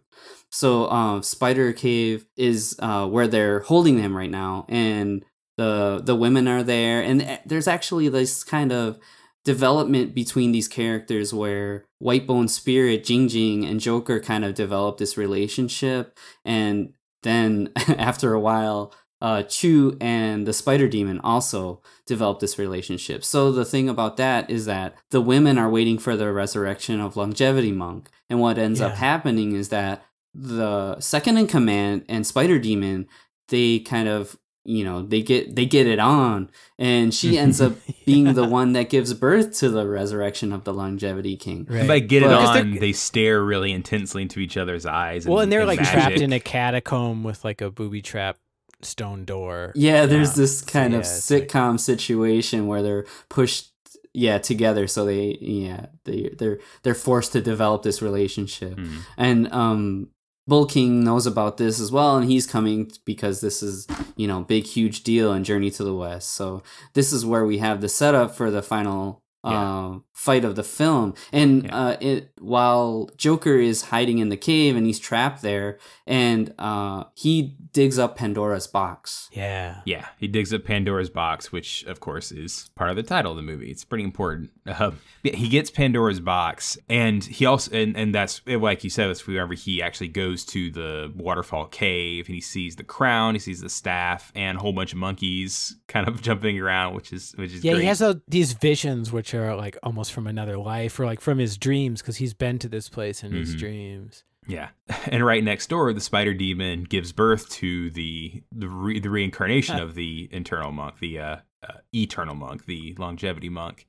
so uh, spider cave is uh, where they're holding him right now and the the women are there and eh, there's actually this kind of development between these characters where Whitebone Spirit, Jing Jing, and Joker kind of develop this relationship. And then *laughs* after a while, uh, Chu and the Spider Demon also develop this relationship. So the thing about that is that the women are waiting for the resurrection of Longevity Monk. And what ends up happening is that the second in command and Spider Demon, they kind of you know they get they get it on and she ends up *laughs* being the one that gives birth to the resurrection of the longevity king Right. By get it But- Because they're- on, they stare really intensely into each other's eyes. well, and they're like magic. trapped in a catacomb with like a booby trap stone door. yeah there's Yeah. this kind So, of yeah, it's like- sitcom situation where they're pushed yeah together so they yeah they they're they're forced to develop this relationship Mhm. and um Bull King knows about this as well, and he's coming because this is, you know, big, huge deal in Journey to the West. So this is where we have the setup for the final uh, fight of the film. And Yeah. uh, it while Joker is hiding in the cave and he's trapped there, and uh, he digs up Pandora's box. Yeah. Yeah, he digs up Pandora's box, which of course is part of the title of the movie. It's pretty important. *laughs* Uh, he gets Pandora's box, and he also and and that's like you said, that's whenever he actually goes to the waterfall cave and he sees the crown, he sees the staff, and a whole bunch of monkeys kind of *laughs* jumping around, which is which is Yeah, great. he has a, these visions which are like almost from another life or like from his dreams because he's been to this place in his Mhm. dreams. Yeah, *laughs* and right next door, the spider demon gives birth to the the, re- the reincarnation *laughs* of the internal monk, the uh, uh, eternal monk, the longevity monk,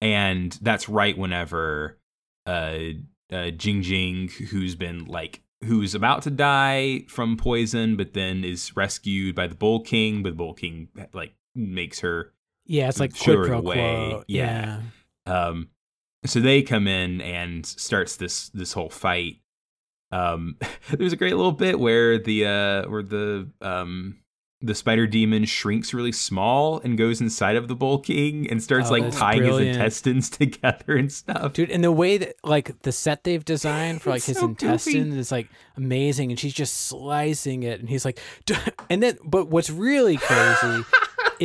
and that's right whenever uh, uh, Jing Jing, who's been like who's about to die from poison, but then is rescued by the Bull King, but the Bull King like makes her Yeah, it's like Sure, quid pro quo. yeah. Yeah. um, so they come in and starts this this whole fight. Um, *laughs* there's a great little bit where the uh, where the um, the spider demon shrinks really small and goes inside of the bull king and starts Oh, like tying brilliant. his intestines *laughs* together and stuff. dude and the way that like the set they've designed for *laughs* like his so goofy. intestines is like amazing and she's just slicing it and he's like "Duh." and then but what's really crazy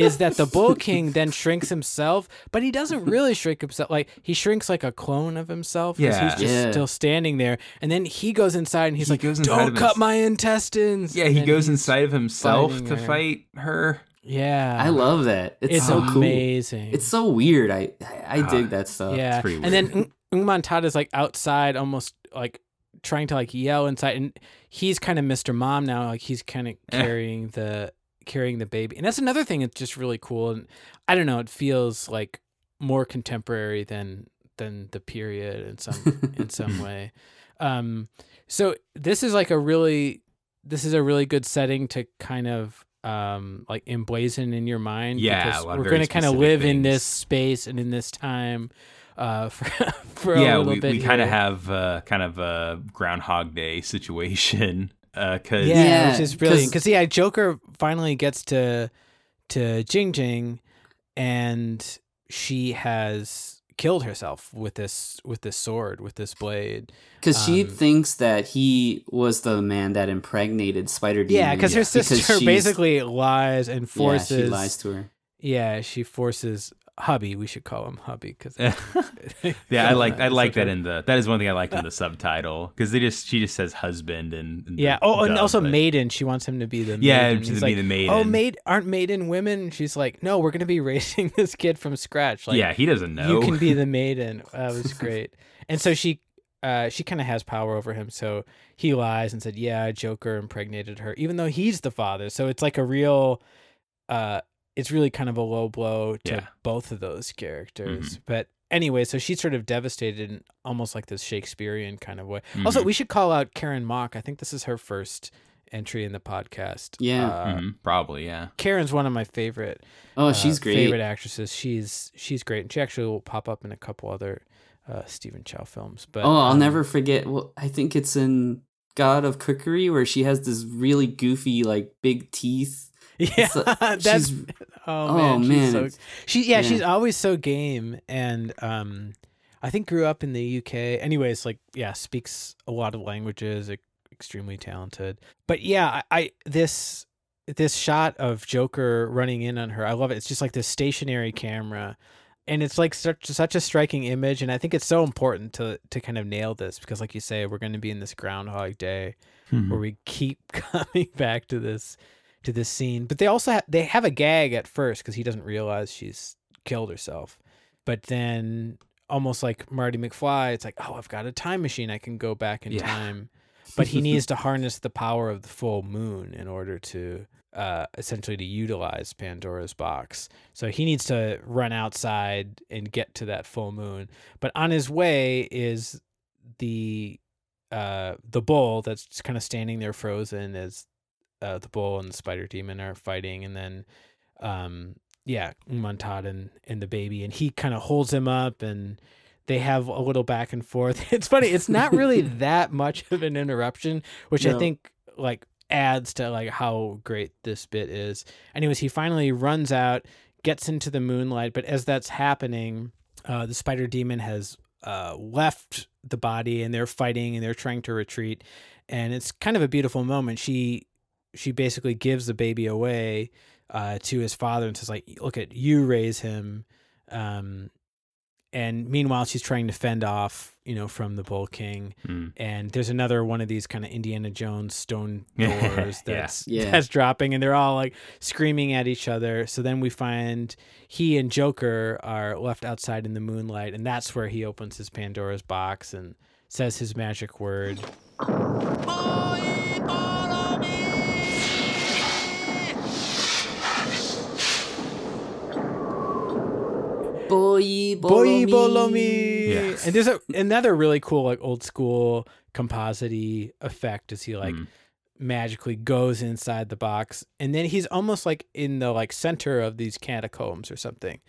is that the bull *laughs* king then shrinks himself but he doesn't really shrink himself like he shrinks like a clone of himself 'cause Yeah. he's just Yeah. still standing there and then he goes inside and he's He like goes inside don't cut his- my intestines Yeah, he goes inside of himself to her. fight her. yeah I love that. It's, it's so cool. amazing It's so weird. I I, I dig that stuff. yeah pretty and then Ng- is like outside almost like trying to like yell inside and he's kind of mr mom now like he's kind of Eh. carrying the carrying the baby. And that's another thing that's just really cool and i don't know it feels like more contemporary than than the period in some in *laughs* some way. Um so this is like a really this is a really good setting to kind of um like emblazon in your mind Yeah, because a lot we're going to kind of live in this space and in this time uh *laughs* for, for yeah, a little we, bit we kind of have uh, kind of a Groundhog Day situation because yeah, Yeah, which is brilliant 'cause- because yeah joker finally gets to to jing jing and she has killed herself with this with this sword with this blade Because she Um, thinks that he was the man that impregnated Spider Demon. yeah *laughs* because her sister she's- basically lies and forces Yeah, she lies to her. yeah she forces hubby we should call him hubby because *laughs* yeah, I like I like that in the that is one thing I liked in the subtitle because they just she just says husband and, and yeah oh and also but- maiden she wants him to be the Yeah, maiden. to be like, the maiden. oh maid aren't maiden women she's like no we're gonna be *laughs* raising this kid from scratch like yeah, he doesn't know. you can be the *laughs* maiden. That was great. and so she uh she kind of has power over him. So he lies and said, "Yeah, Joker impregnated her," even though he's the father. So it's like a real uh it's really kind of a low blow to Yeah. both of those characters. But anyway, so she's sort of devastated in almost like this Shakespearean kind of way. Also, Mhm. we should call out Karen Mok. I think this is her first entry in the podcast. Yeah. Uh, Mhm, probably yeah. Karen's one of my favorite Oh, uh, she's great. Favorite actresses. She's she's great, and she actually will pop up in a couple other uh, Stephen Chow films. But oh, I'll um, never forget. Well, I think it's in God of Cookery where she has this really goofy, like big teeth. *laughs* Yeah, So- that's she's- oh oh, man, she's man, so, she yeah, yeah. she's always so game, and um, I think grew up in the UK. Anyways, like yeah, speaks a lot of languages, extremely talented. But yeah, I, I this this shot of Joker running in on her, I love it. It's just like this stationary camera. And it's like such such a striking image, and I think it's so important to to kind of nail this because, like you say, we're going to be in this Groundhog Day Mhm. where we keep *laughs* coming back to this to this scene. But they also ha- they have a gag at first because he doesn't realize she's killed herself. But then, almost like Marty McFly, it's like, oh, I've got a time machine. I can go back in Yeah. time. *laughs* But he needs to harness the power of the full moon in order to uh, essentially to utilize Pandora's box. So he needs to run outside and get to that full moon. But on his way is the uh the bull that's kind of standing there frozen as uh the bull and the spider demon are fighting and then um yeah Man Tat and, and the baby and he kind of holds him up and they have a little back and forth. *laughs* It's funny it's not really *laughs* that much of an interruption which i think like adds to like how great this bit is. Anyways he finally runs out gets into the moonlight but as that's happening uh the spider demon has uh left the body and they're fighting and they're trying to retreat and it's kind of a beautiful moment. She she basically gives the baby away uh to his father and says like look at you raise him um and meanwhile she's trying to fend off you know from the bull king Mm. and there's another one of these kind of Indiana Jones stone *laughs* Yeah. doors Yeah. that's *laughs* Yeah. that's dropping, and they're all like screaming at each other. So then we find he and Joker are left outside in the moonlight, and that's where he opens his Pandora's box and says his magic word. Boy, Boy bolomi. Bolomi. Yes. And there's a, another really cool like old school composite effect as he like Mm. magically goes inside the box and then he's almost like in the like center of these catacombs or something.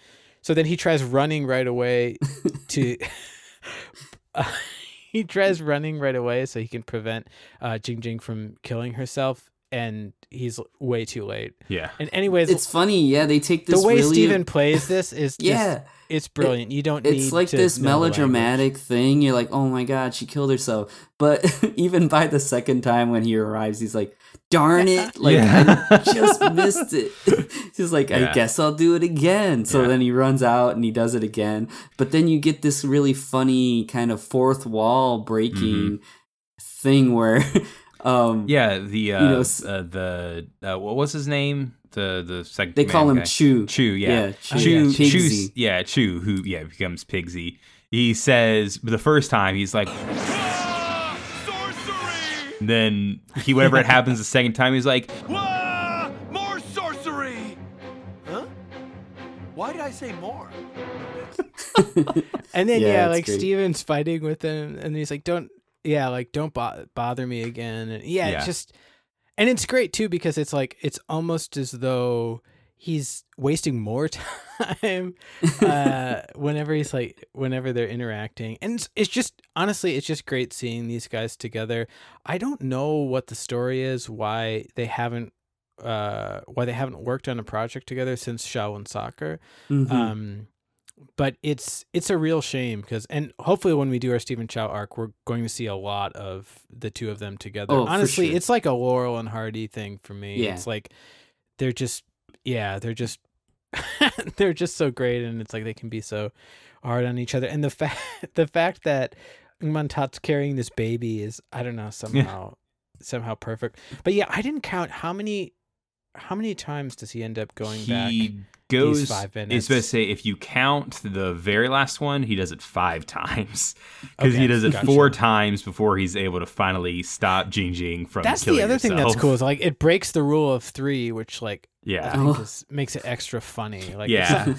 So then he tries running right away *laughs* to uh, *laughs* he tries running right away so he can prevent uh Jing Jing from killing herself and he's way too late. Yeah. And anyways, It's funny, yeah. They take this the way really, Stephen plays this is *laughs* just, yeah. it's brilliant. you don't. It's need like to this know melodramatic thing. You're like, oh my god, she killed herself. But *laughs* even by the second time when he arrives, he's like, darn it, like Yeah. I *laughs* just missed it. he's like, I Yeah. guess I'll do it again. So Yeah. then he runs out and he does it again. But then you get this really funny kind of fourth wall breaking mm-hmm. thing where, um, Yeah, the uh, know, uh the uh, what was his name? The the second they call him guy. Chu. Chu, yeah. Yeah, Oh, Chu, yeah, Pigsy. Chu's- yeah, Chu, who yeah becomes Pigsy. He says the first time he's like, Sorcery! then he whatever it happens the second time he's like, Wah! More sorcery! Huh? Why did I say more? *laughs* And then Yeah, yeah, like great. Stephen's fighting with him, and he's like, "Don't, yeah, like don't bo- bother me again." And yeah, Yeah. it's just, and it's great too because it's like it's almost as though he's wasting more *laughs* time uh, *laughs* whenever he's like whenever they're interacting, and it's, it's just honestly, it's just great seeing these guys together. I don't know what the story is, why they haven't. Uh, why they haven't worked on a project together since Shaolin Soccer, Mhm. um but it's it's a real shame because and hopefully when we do our Stephen Chow arc we're going to see a lot of the two of them together. Oh, honestly sure. it's like a Laurel and Hardy thing for me. Yeah. it's like they're just yeah they're just *laughs* they're just so great and it's like they can be so hard on each other. And the *laughs* fact the fact that Man Tat's carrying this baby is I don't know somehow somehow perfect. But yeah I didn't count how many how many times does he end up going back he goes. five It's supposed to say if you count the very last one, he does it five *laughs* times because Okay, he does it gotcha. four times before he's able to finally stop Jing Jing from. that's killing the other thing that's cool is like it breaks the rule of three which like I Yeah, think *laughs* is, makes it extra funny like Yeah.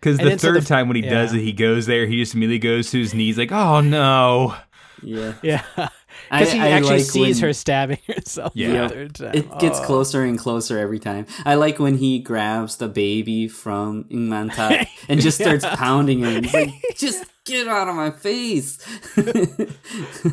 because *laughs* the then so the third time when he does it, he goes there. He just immediately goes to his knees, like, "Oh no!" yeah. yeah I- because he I actually like sees when- her stabbing *laughs* herself Yeah. the third time. It gets Oh. closer and closer every time. I like when he grabs the baby from Ng Man Tat *laughs* and just starts Yeah. pounding him. He's like, *laughs* just get out of my face.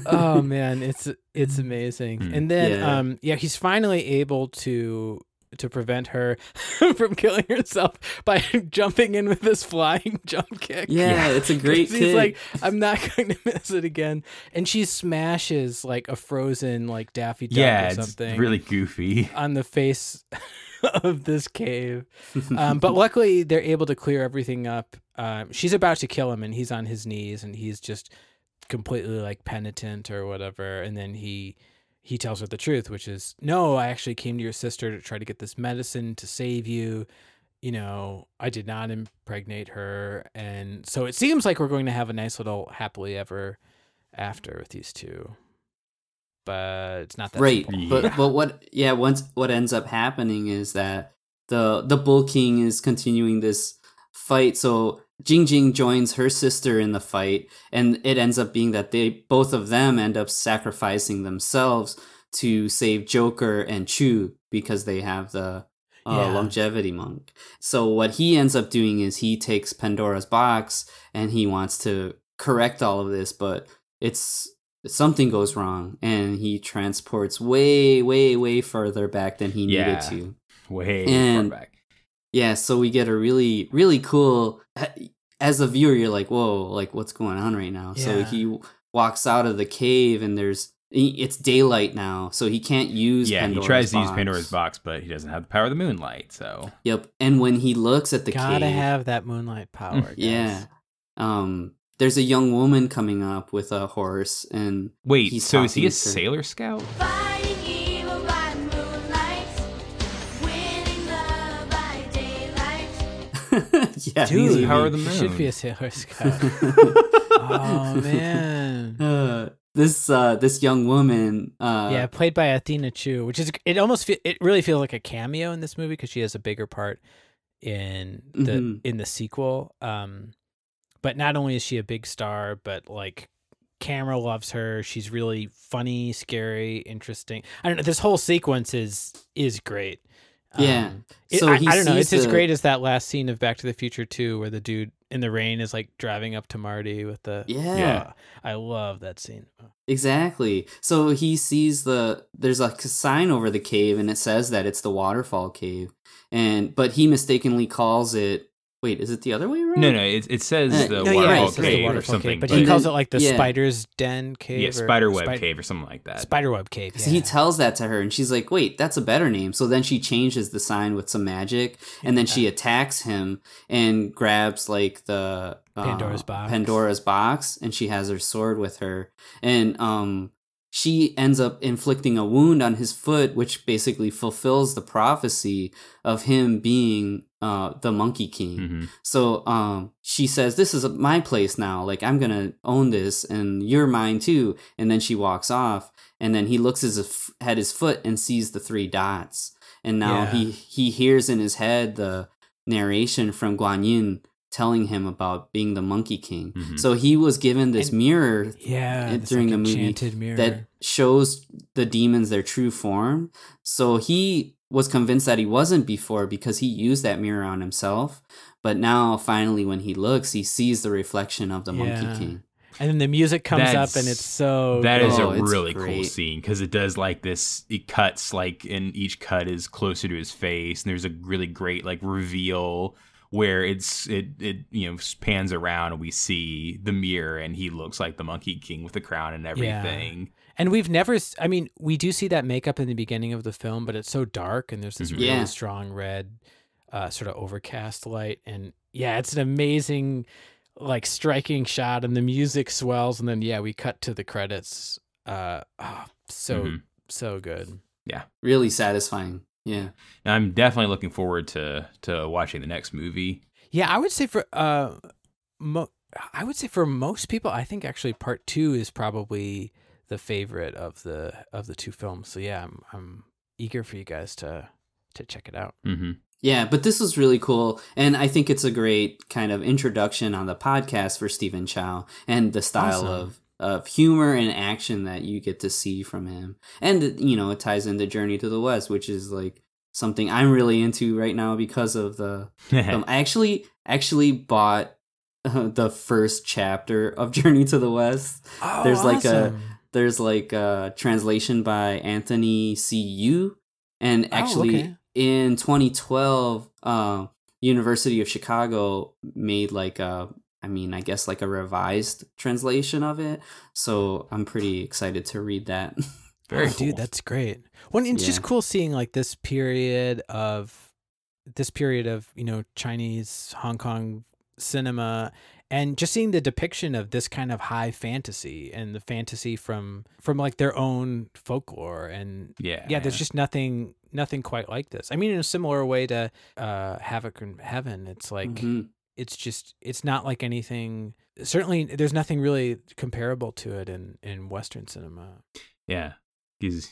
oh man it's it's amazing Hmm. and then Yeah. um yeah he's finally able to to prevent her *laughs* from killing herself by *laughs* jumping in with this flying *laughs* jump kick yeah, it's a great kick. He's like, I'm not going to miss it again, and she smashes like a frozen like Daffy Duck Yeah, or it's something really goofy. on the face of this cave. Um, but luckily, they're able to clear everything up. Um, she's about to kill him, and he's on his knees, and he's just completely like penitent or whatever. And then he he tells her the truth, which is, "No, I actually came to your sister to try to get this medicine to save you." You know, I did not impregnate her, and so it seems like we're going to have a nice little happily ever after with these two. But it's not that right, simple. but Yeah. but what? Yeah, once what ends up happening is that the the Bull King is continuing this fight. So Jing Jing joins her sister in the fight, and it ends up being that they both of them end up sacrificing themselves to save Joker and Chu because they have the uh, Yeah. longevity monk. So what he ends up doing is he takes Pandora's box and he wants to correct all of this, but it's something goes wrong and he transports way way way further back than he Yeah. needed to. Way And- far back. Yeah, so we get a really, really cool. As a viewer, you're like, "Whoa, like what's going on right now?" So he walks out of the cave, and there's it's daylight now, so he can't use. Yeah, Pandora's he tries to use box. Pandora's box, but he doesn't have the power of the moonlight. So Yep, and when he looks at the Gotta cave, have that moonlight power. *laughs* guys. yeah, um, there's a young woman coming up with a horse, and wait, He's so is he a to- Sailor Scout? Fighting *laughs* yeah, Dude, he's Power of the he should be a Sailor Scout. *laughs* oh man. *laughs* Uh, this uh, this young woman, uh, yeah, played by Athena Chu, which is it almost fe- it really feels like a cameo in this movie because she has a bigger part in the Mhm. in the sequel. Um, but not only is she a big star, but like camera loves her. She's really funny, scary, interesting. I don't know. This whole sequence is is great. Yeah. Um, it- So I, he I don't know. sees It's as great as that last scene of Back to the Future 2 where the dude in the rain is like driving up to Marty with the. Yeah. Yeah. I love that scene. Exactly. So he sees the there's like a sign over the cave and it says that it's the waterfall cave. And but he mistakenly calls it Wait, is it the other way around? No, no, it, it says Uh, the no, yeah, waterfall it says the cave or waterfall something. but, but he calls it like the yeah. spider's den cave. yeah, spider web spid- cave or something like that. Spider web cave. So he tells that to her and she's like, "Wait, that's a better name." So then she changes the sign with some magic and then she attacks him and grabs like the uh, Pandora's box. Pandora's box and she has her sword with her and um she ends up inflicting a wound on his foot which basically fulfills the prophecy of him being uh the monkey king. Mhm. So um, she says, "This is my place now. Like I'm gonna own this, and you're mine too." And then she walks off, and then he looks at his, at his foot and sees the three dots. And now Yeah. he he hears in his head the narration from Guan Yin telling him about being the Monkey King. Mhm. So he was given this And- mirror Yeah, during like, the movie mirror. that shows the demons their true form. So he was convinced that he wasn't before because he used that mirror on himself. But now, finally, when he looks, he sees the reflection of the Yeah. Monkey King. and then the music comes up and it's so. That is Oh, a it's really cool scene because it does like this. It cuts like, and each cut is closer to his face, and there's a really great like reveal where it's it it you know pans around and we see the mirror and he looks like the Monkey King with the crown and everything. Yeah. And we've never, I mean, we do see that makeup in the beginning of the film, but it's so dark and there's this Mhm. really Yeah. strong red, uh, sort of overcast light. And yeah, it's an amazing, like, striking shot, and the music swells. And then, yeah, we cut to the credits. Uh, oh, so, Mhm. so good. Yeah. Really satisfying. Yeah. And I'm definitely looking forward to to watching the next movie. Yeah, I would say for, uh, mo- I would say for most people, I think actually part two is probably the favorite of the of the two films. So yeah, I'm I'm eager for you guys to to check it out. hmm Yeah, but this was really cool. And I think it's a great kind of introduction on the podcast for Stephen Chow and the style Awesome. of of humor and action that you get to see from him. And you know, it ties into Journey to the West, which is like something I'm really into right now because of the. *laughs* I actually actually bought uh, the first chapter of *laughs* Journey to the West. Oh, There's like a- There's like a translation by Anthony C. Yu, and actually Oh, okay. in 2012, uh, University of Chicago made like a, I mean, I guess like a revised translation of it. So I'm pretty excited to read that. *laughs* Very oh, cool. dude, that's great. Well, it's just cool seeing like this period of this period of you know Chinese Hong Kong cinema and just seeing the depiction of this kind of high fantasy and the fantasy from from like their own folklore and yeah, yeah, there's just nothing nothing quite like this. I mean, in a similar way to uh, Havoc in Heaven, it's like Mhm. It's just it's not like anything. Certainly, there's nothing really comparable to it in in Western cinema. yeah. He's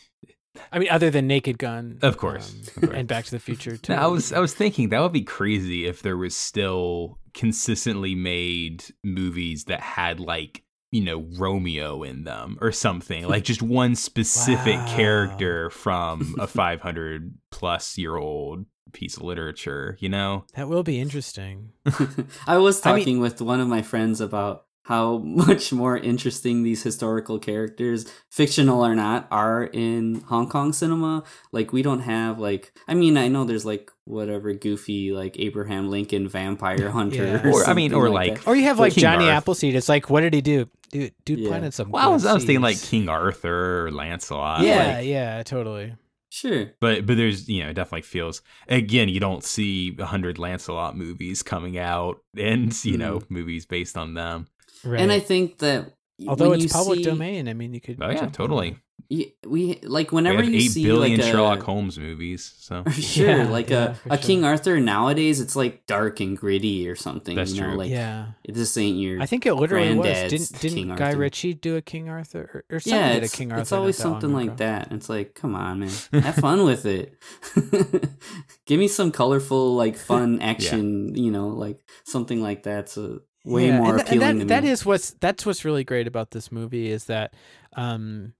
I mean, other than Naked Gun, Of course, um, of course. and Back to the Future too. No, I was I was thinking that would be crazy if there was still consistently made movies that had like you know Romeo in them or something like just one specific Wow. character from a *laughs* 500 plus year old piece of literature. You know, that will be interesting. *laughs* I was I mean- talking with one of my friends about how *laughs* much more interesting these historical characters, fictional or not, are in Hong Kong cinema. Like we don't have like I mean, I know there's like whatever goofy like Abraham Lincoln vampire *laughs* hunter Yeah. or, Or, I mean, or like like- Or you have like King Johnny Arth- Appleseed. It's like, what did he do? Dude, dude Yeah. planted some. well, I was I was thinking like. King Arthur or Lancelot. yeah, like- yeah, totally. Sure. but but there's you know it definitely feels again you don't see a hundred Lancelot movies coming out and you know mm-hmm. movies based on them. Right. And I think that although it's public see- domain, I mean, you could. Oh yeah, jump totally. y- we like We whenever have you eight see billion like a, Sherlock Holmes movies, so *laughs* sure, Yeah, like yeah, a, a sure. King Arthur nowadays, it's like dark and gritty or something. That's you know, true. like yeah, this ain't your I think it literally was. Didn't didn't King Guy Ritchie do a King Arthur or, or someone yeah, did a it's, King Arthur? it's always not that long something like ago. that. It's like, come on, man, *laughs* have fun with it. *laughs* Give me some colorful, like fun action. You know, like something like that. a way Yeah, more and th- and appealing that, to That me. is what's that's what's really great about this movie is that um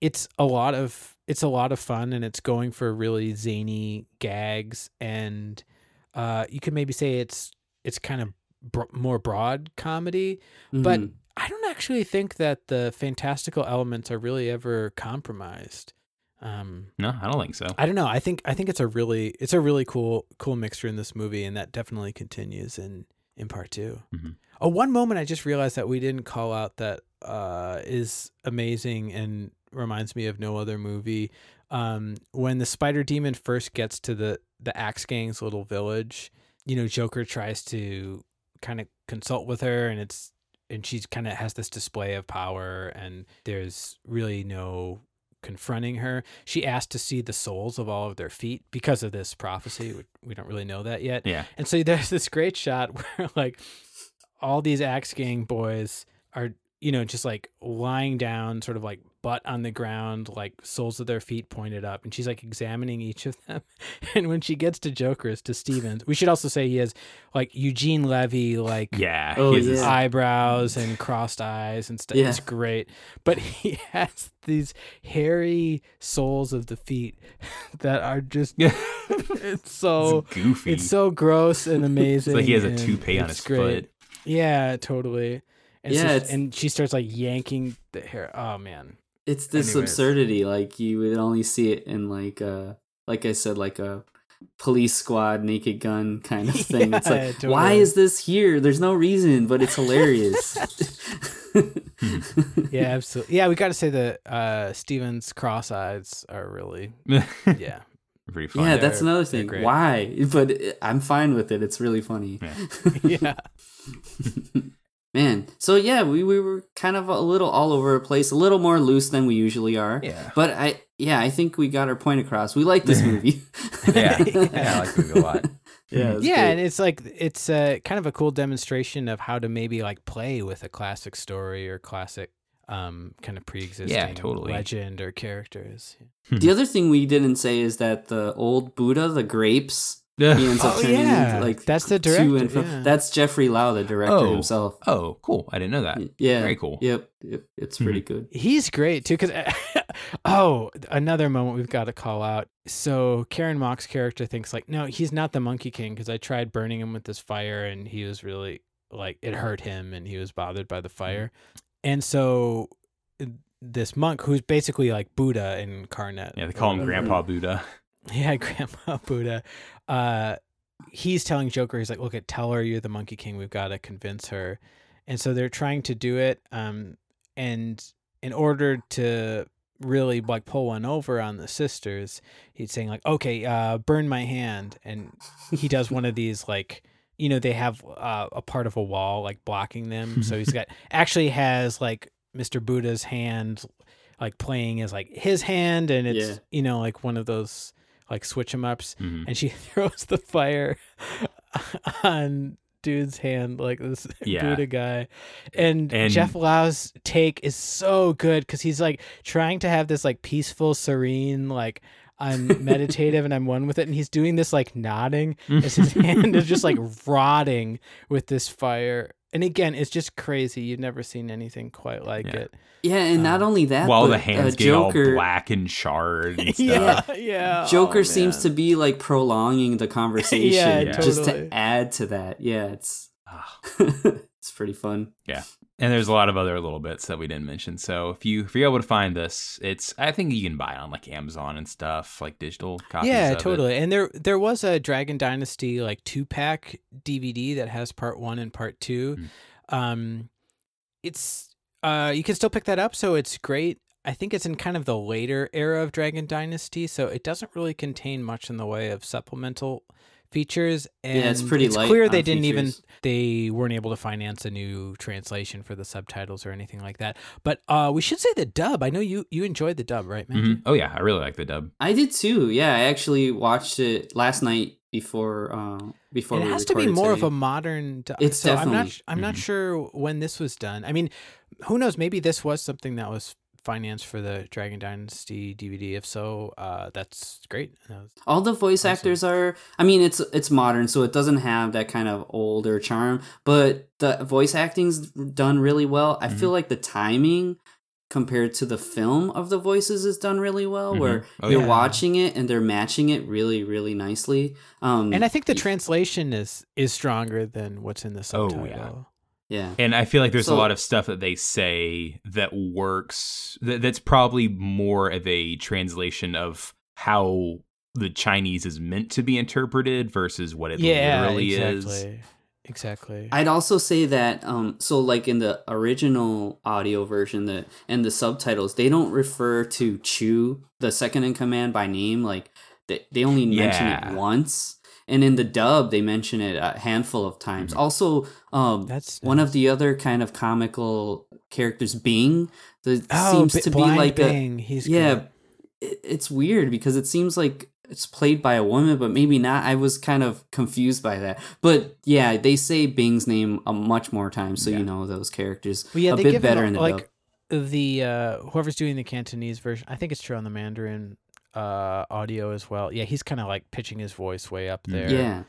it's a lot of it's a lot of fun and it's going for really zany gags and uh you could maybe say it's it's kind of bro- more broad comedy but Mhm. I don't actually think that the fantastical elements are really ever compromised. Um, No, I don't think so. I don't know. I think I think it's a really it's a really cool cool mixture in this movie, and that definitely continues in in part 2 Mhm. Oh, one moment I just realized that we didn't call out that uh, is amazing and reminds me of no other movie. Um, when the spider demon first gets to the the Axe Gang's little village, you know, Joker tries to kind of consult with her, and it's and she kind of has this display of power, and there's really no confronting her. She asked to see the soles of all of their feet because of this prophecy. We, don't really know that yet. Yeah. And so *laughs* there's this great shot where like all these Axe Gang boys are, you know, just like lying down, sort of like butt on the ground, like soles of their feet pointed up. And she's like examining each of them. *laughs* And when she gets to Joker's, to Stephens, we should also say he has like Eugene Levy, like Yeah. Oh, he yeah. eyebrows and crossed eyes and stuff. Yeah. It's great. But *laughs* he has these hairy soles of the feet *laughs* that are just Yeah. it's so it's goofy. it's so gross and amazing. It's like he has a and toupee on his great. foot. Yeah, totally. And Yeah, so- and she starts like yanking the hair. Oh man. It's this Anyways. absurdity. Like you would only see it in like uh like I said, like a police squad naked gun kind of *laughs* thing. it's Yeah, like why is this here? There's no reason, but it's hilarious. Yeah, absolutely. Yeah, we got to say that uh Stephen's cross eyes are really *laughs* yeah. Pretty fun. yeah, that's They're- another thing. Why? But I'm fine with it. It's really funny. Yeah. *laughs* yeah. Man, so yeah, we, we were kind of a little all over the place, a little more loose than we usually are. Yeah. But I, yeah, I think we got our point across. We like this *laughs* movie. Yeah. Yeah, I like the movie a lot. *laughs* Yeah, it yeah, great. and it's like it's uh, kind of a cool demonstration of how to maybe like play with a classic story or classic um kind of pre-existing totally. legend or characters. the other thing we didn't say is that the old Buddha, the grapes, he ends up Oh, turning yeah. into like That's the to director, and from. yeah. That's Jeffrey Lau, the director Oh. himself. Oh, cool. I didn't know that. Yeah, Very cool. Yep, yep it's pretty good. He's great too, because *laughs* oh, another moment we've got to call out. So Karen Mok's character thinks like, no, he's not the Monkey King because I tried burning him with this fire and he was really like it hurt him and he was bothered by the fire, and so this monk who's basically like Buddha incarnate. Yeah, they call him Mhm. Grandpa Buddha. *laughs* *laughs* Yeah, Grandma Buddha. Uh, he's telling Joker, he's like, look at, tell her you're the Monkey King. We've got to convince her. And so they're trying to do it. Um, and in order to really like pull one over on the sisters, he's saying like, okay, uh, burn my hand. And he does one of these like, you know, they have uh, a part of a wall like blocking them. So he's got *laughs* actually has like Mr. Buddha's hand like playing as like his hand and it's Yeah. you know like one of those like switch 'em ups Mhm. and she *laughs* throws the fire on dude's hand like this Yeah. Buddha guy and, And- Jeff Lau's take is so good because he's like trying to have this like peaceful serene like I'm *laughs* meditative and I'm one with it and he's doing this like nodding as his *laughs* hand is just like rotting with this fire and again it's just crazy you've never seen anything quite like Yeah. it Yeah, and not Um, only that, While but, the hands uh, get all Joker, black and charred and *laughs* stuff. yeah yeah Joker Oh, seems to be like prolonging the *laughs* conversation Yeah, just totally. to add to that. Yeah, it's *laughs* it's pretty fun. And there's a lot of other little bits that we didn't mention. So if you if you're able to find this, it's I think you can buy it on like Amazon and stuff, like digital copies. yeah of it. totally and there there was a dragon dynasty like two pack dvd that has part one and part two Hmm. um it's uh you can still pick that up so it's great i think it's in kind of the later era of dragon dynasty so it doesn't really contain much in the way of supplemental features and Yeah, it's pretty light clear they didn't even they weren't able to finance a new translation for the subtitles or anything like that but uh we should say the dub i know you you enjoyed the dub right man Mhm. Oh yeah, I really like the dub. I did too. Yeah, I actually watched it last night before uh, before it we has to be recorded more of a modern. du- It's so I'm not. definitely- I'm not Mhm. sure when this was done. I mean, who knows? Maybe this was something that was financed for the Dragon Dynasty DVD. If so, uh, that's great. That was- All the voice Awesome. actors are. I mean, it's it's modern, so it doesn't have that kind of older charm. But the voice acting's done really well. I Mm-hmm. feel like the timing compared to the film of the voices is done really well where Oh, you're yeah. watching it and they're matching it really really nicely um And I think the translation is is stronger than what's in the Oh, subtitle. yeah. Yeah And I feel like there's So- a lot of stuff that they say that works. That, that's probably more of a translation of how the Chinese is meant to be interpreted versus what it Yeah, literally exactly. is. Exactly. I'd also say that um so like in the original audio version that and the subtitles they don't refer to Chu the second in command by name like they, they only mention Yeah. it once and in the dub they mention it a handful of times. Mhm. Also um That's one of the other kind of comical characters Bing that oh, seems to be like a Bing. He's yeah it, it's weird because it seems like it's played by a woman but maybe not i was kind of confused by that but yeah they say bing's name a much more times so Yeah. you know those characters Well, yeah, a bit better him, in the like dub. the uh whoever's doing the Cantonese version. I think it's true on the Mandarin uh audio as well. Yeah, he's kind of like pitching his voice way up Mm. there. yeah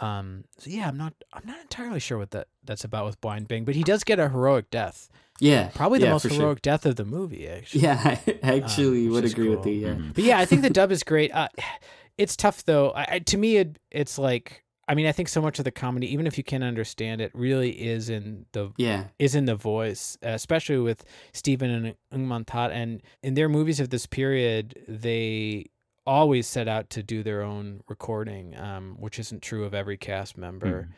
Um. So yeah, I'm not. I'm not entirely sure what that that's about with Blind Bing, but he does get a heroic death. yeah Probably the yeah, most for sure. heroic death of the movie. Actually. yeah *laughs* i actually which would is agree with cool. you yeah Mhm. But yeah, I think the dub is great. Uh, *sighs* it's tough though. I, I, to me, it, it's like I mean, I think so much of the comedy, even if you can't understand it, really is in the yeah is in the voice, uh, especially with Stephen and Ng Man Tat. And in their movies of this period, they always set out to do their own recording, um, which isn't true of every cast member. Mhm.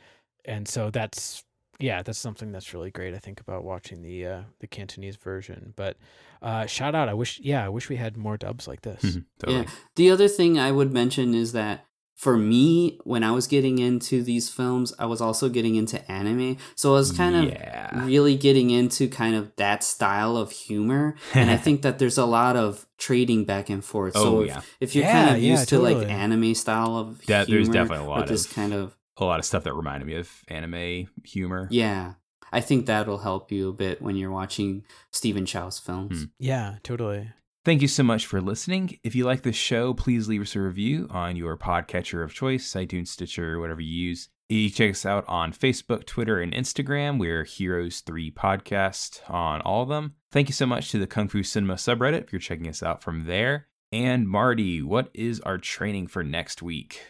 And so that's yeah, that's something that's really great. I think about watching the uh, the Cantonese version. But uh, shout out! I wish yeah, I wish we had more dubs like this. Mhm. *laughs* Totally. Yeah. The other thing I would mention is that for me, when I was getting into these films, I was also getting into anime. So I was kind of really getting into kind of that style of humor. And I *laughs* think that there's a lot of trading back and forth. so Oh, if, yeah. if you're Yeah, kind of yeah, used to like anime style of That- humor, there's definitely a lot with this of- kind of A lot of stuff that reminded me of anime humor. yeah. I think that'll help you a bit when you're watching Stephen Chow's films. Hmm. Yeah, totally. Thank you so much for listening. If you like this show, please leave us a review on your podcatcher of choice, iTunes, Stitcher, whatever you use. You can check us out on Facebook, Twitter, and Instagram. We're Heroes3 Podcast on all of them. Thank you so much to the Kung Fu Cinema subreddit if you're checking us out from there. And Marty, what is our training for next week?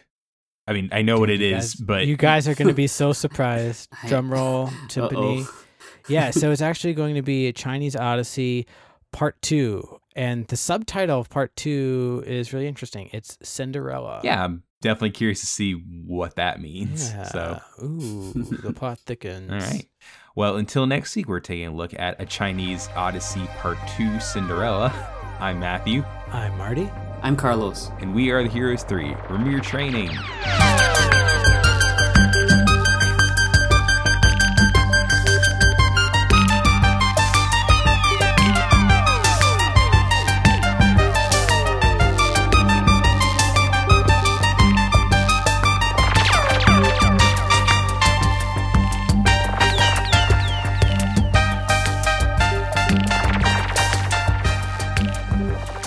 I mean, I know what it Dude, you is, guys- but you guys are going to be *laughs* so surprised. I- Drum roll, *laughs* timpani. Uh-oh. yeah, so it's actually going to be a Chinese Odyssey Part Two, and the subtitle of Part Two is really interesting. It's Cinderella. yeah, I'm definitely curious to see what that means. Yeah. So, ooh, the plot thickens. *laughs* all right. Well, until next week, we're taking a look at a Chinese Odyssey Part 2 Cinderella. *laughs* I'm Matthew, I'm Marty. I'm Carlos. and we are the Heroes 3. Remember your training.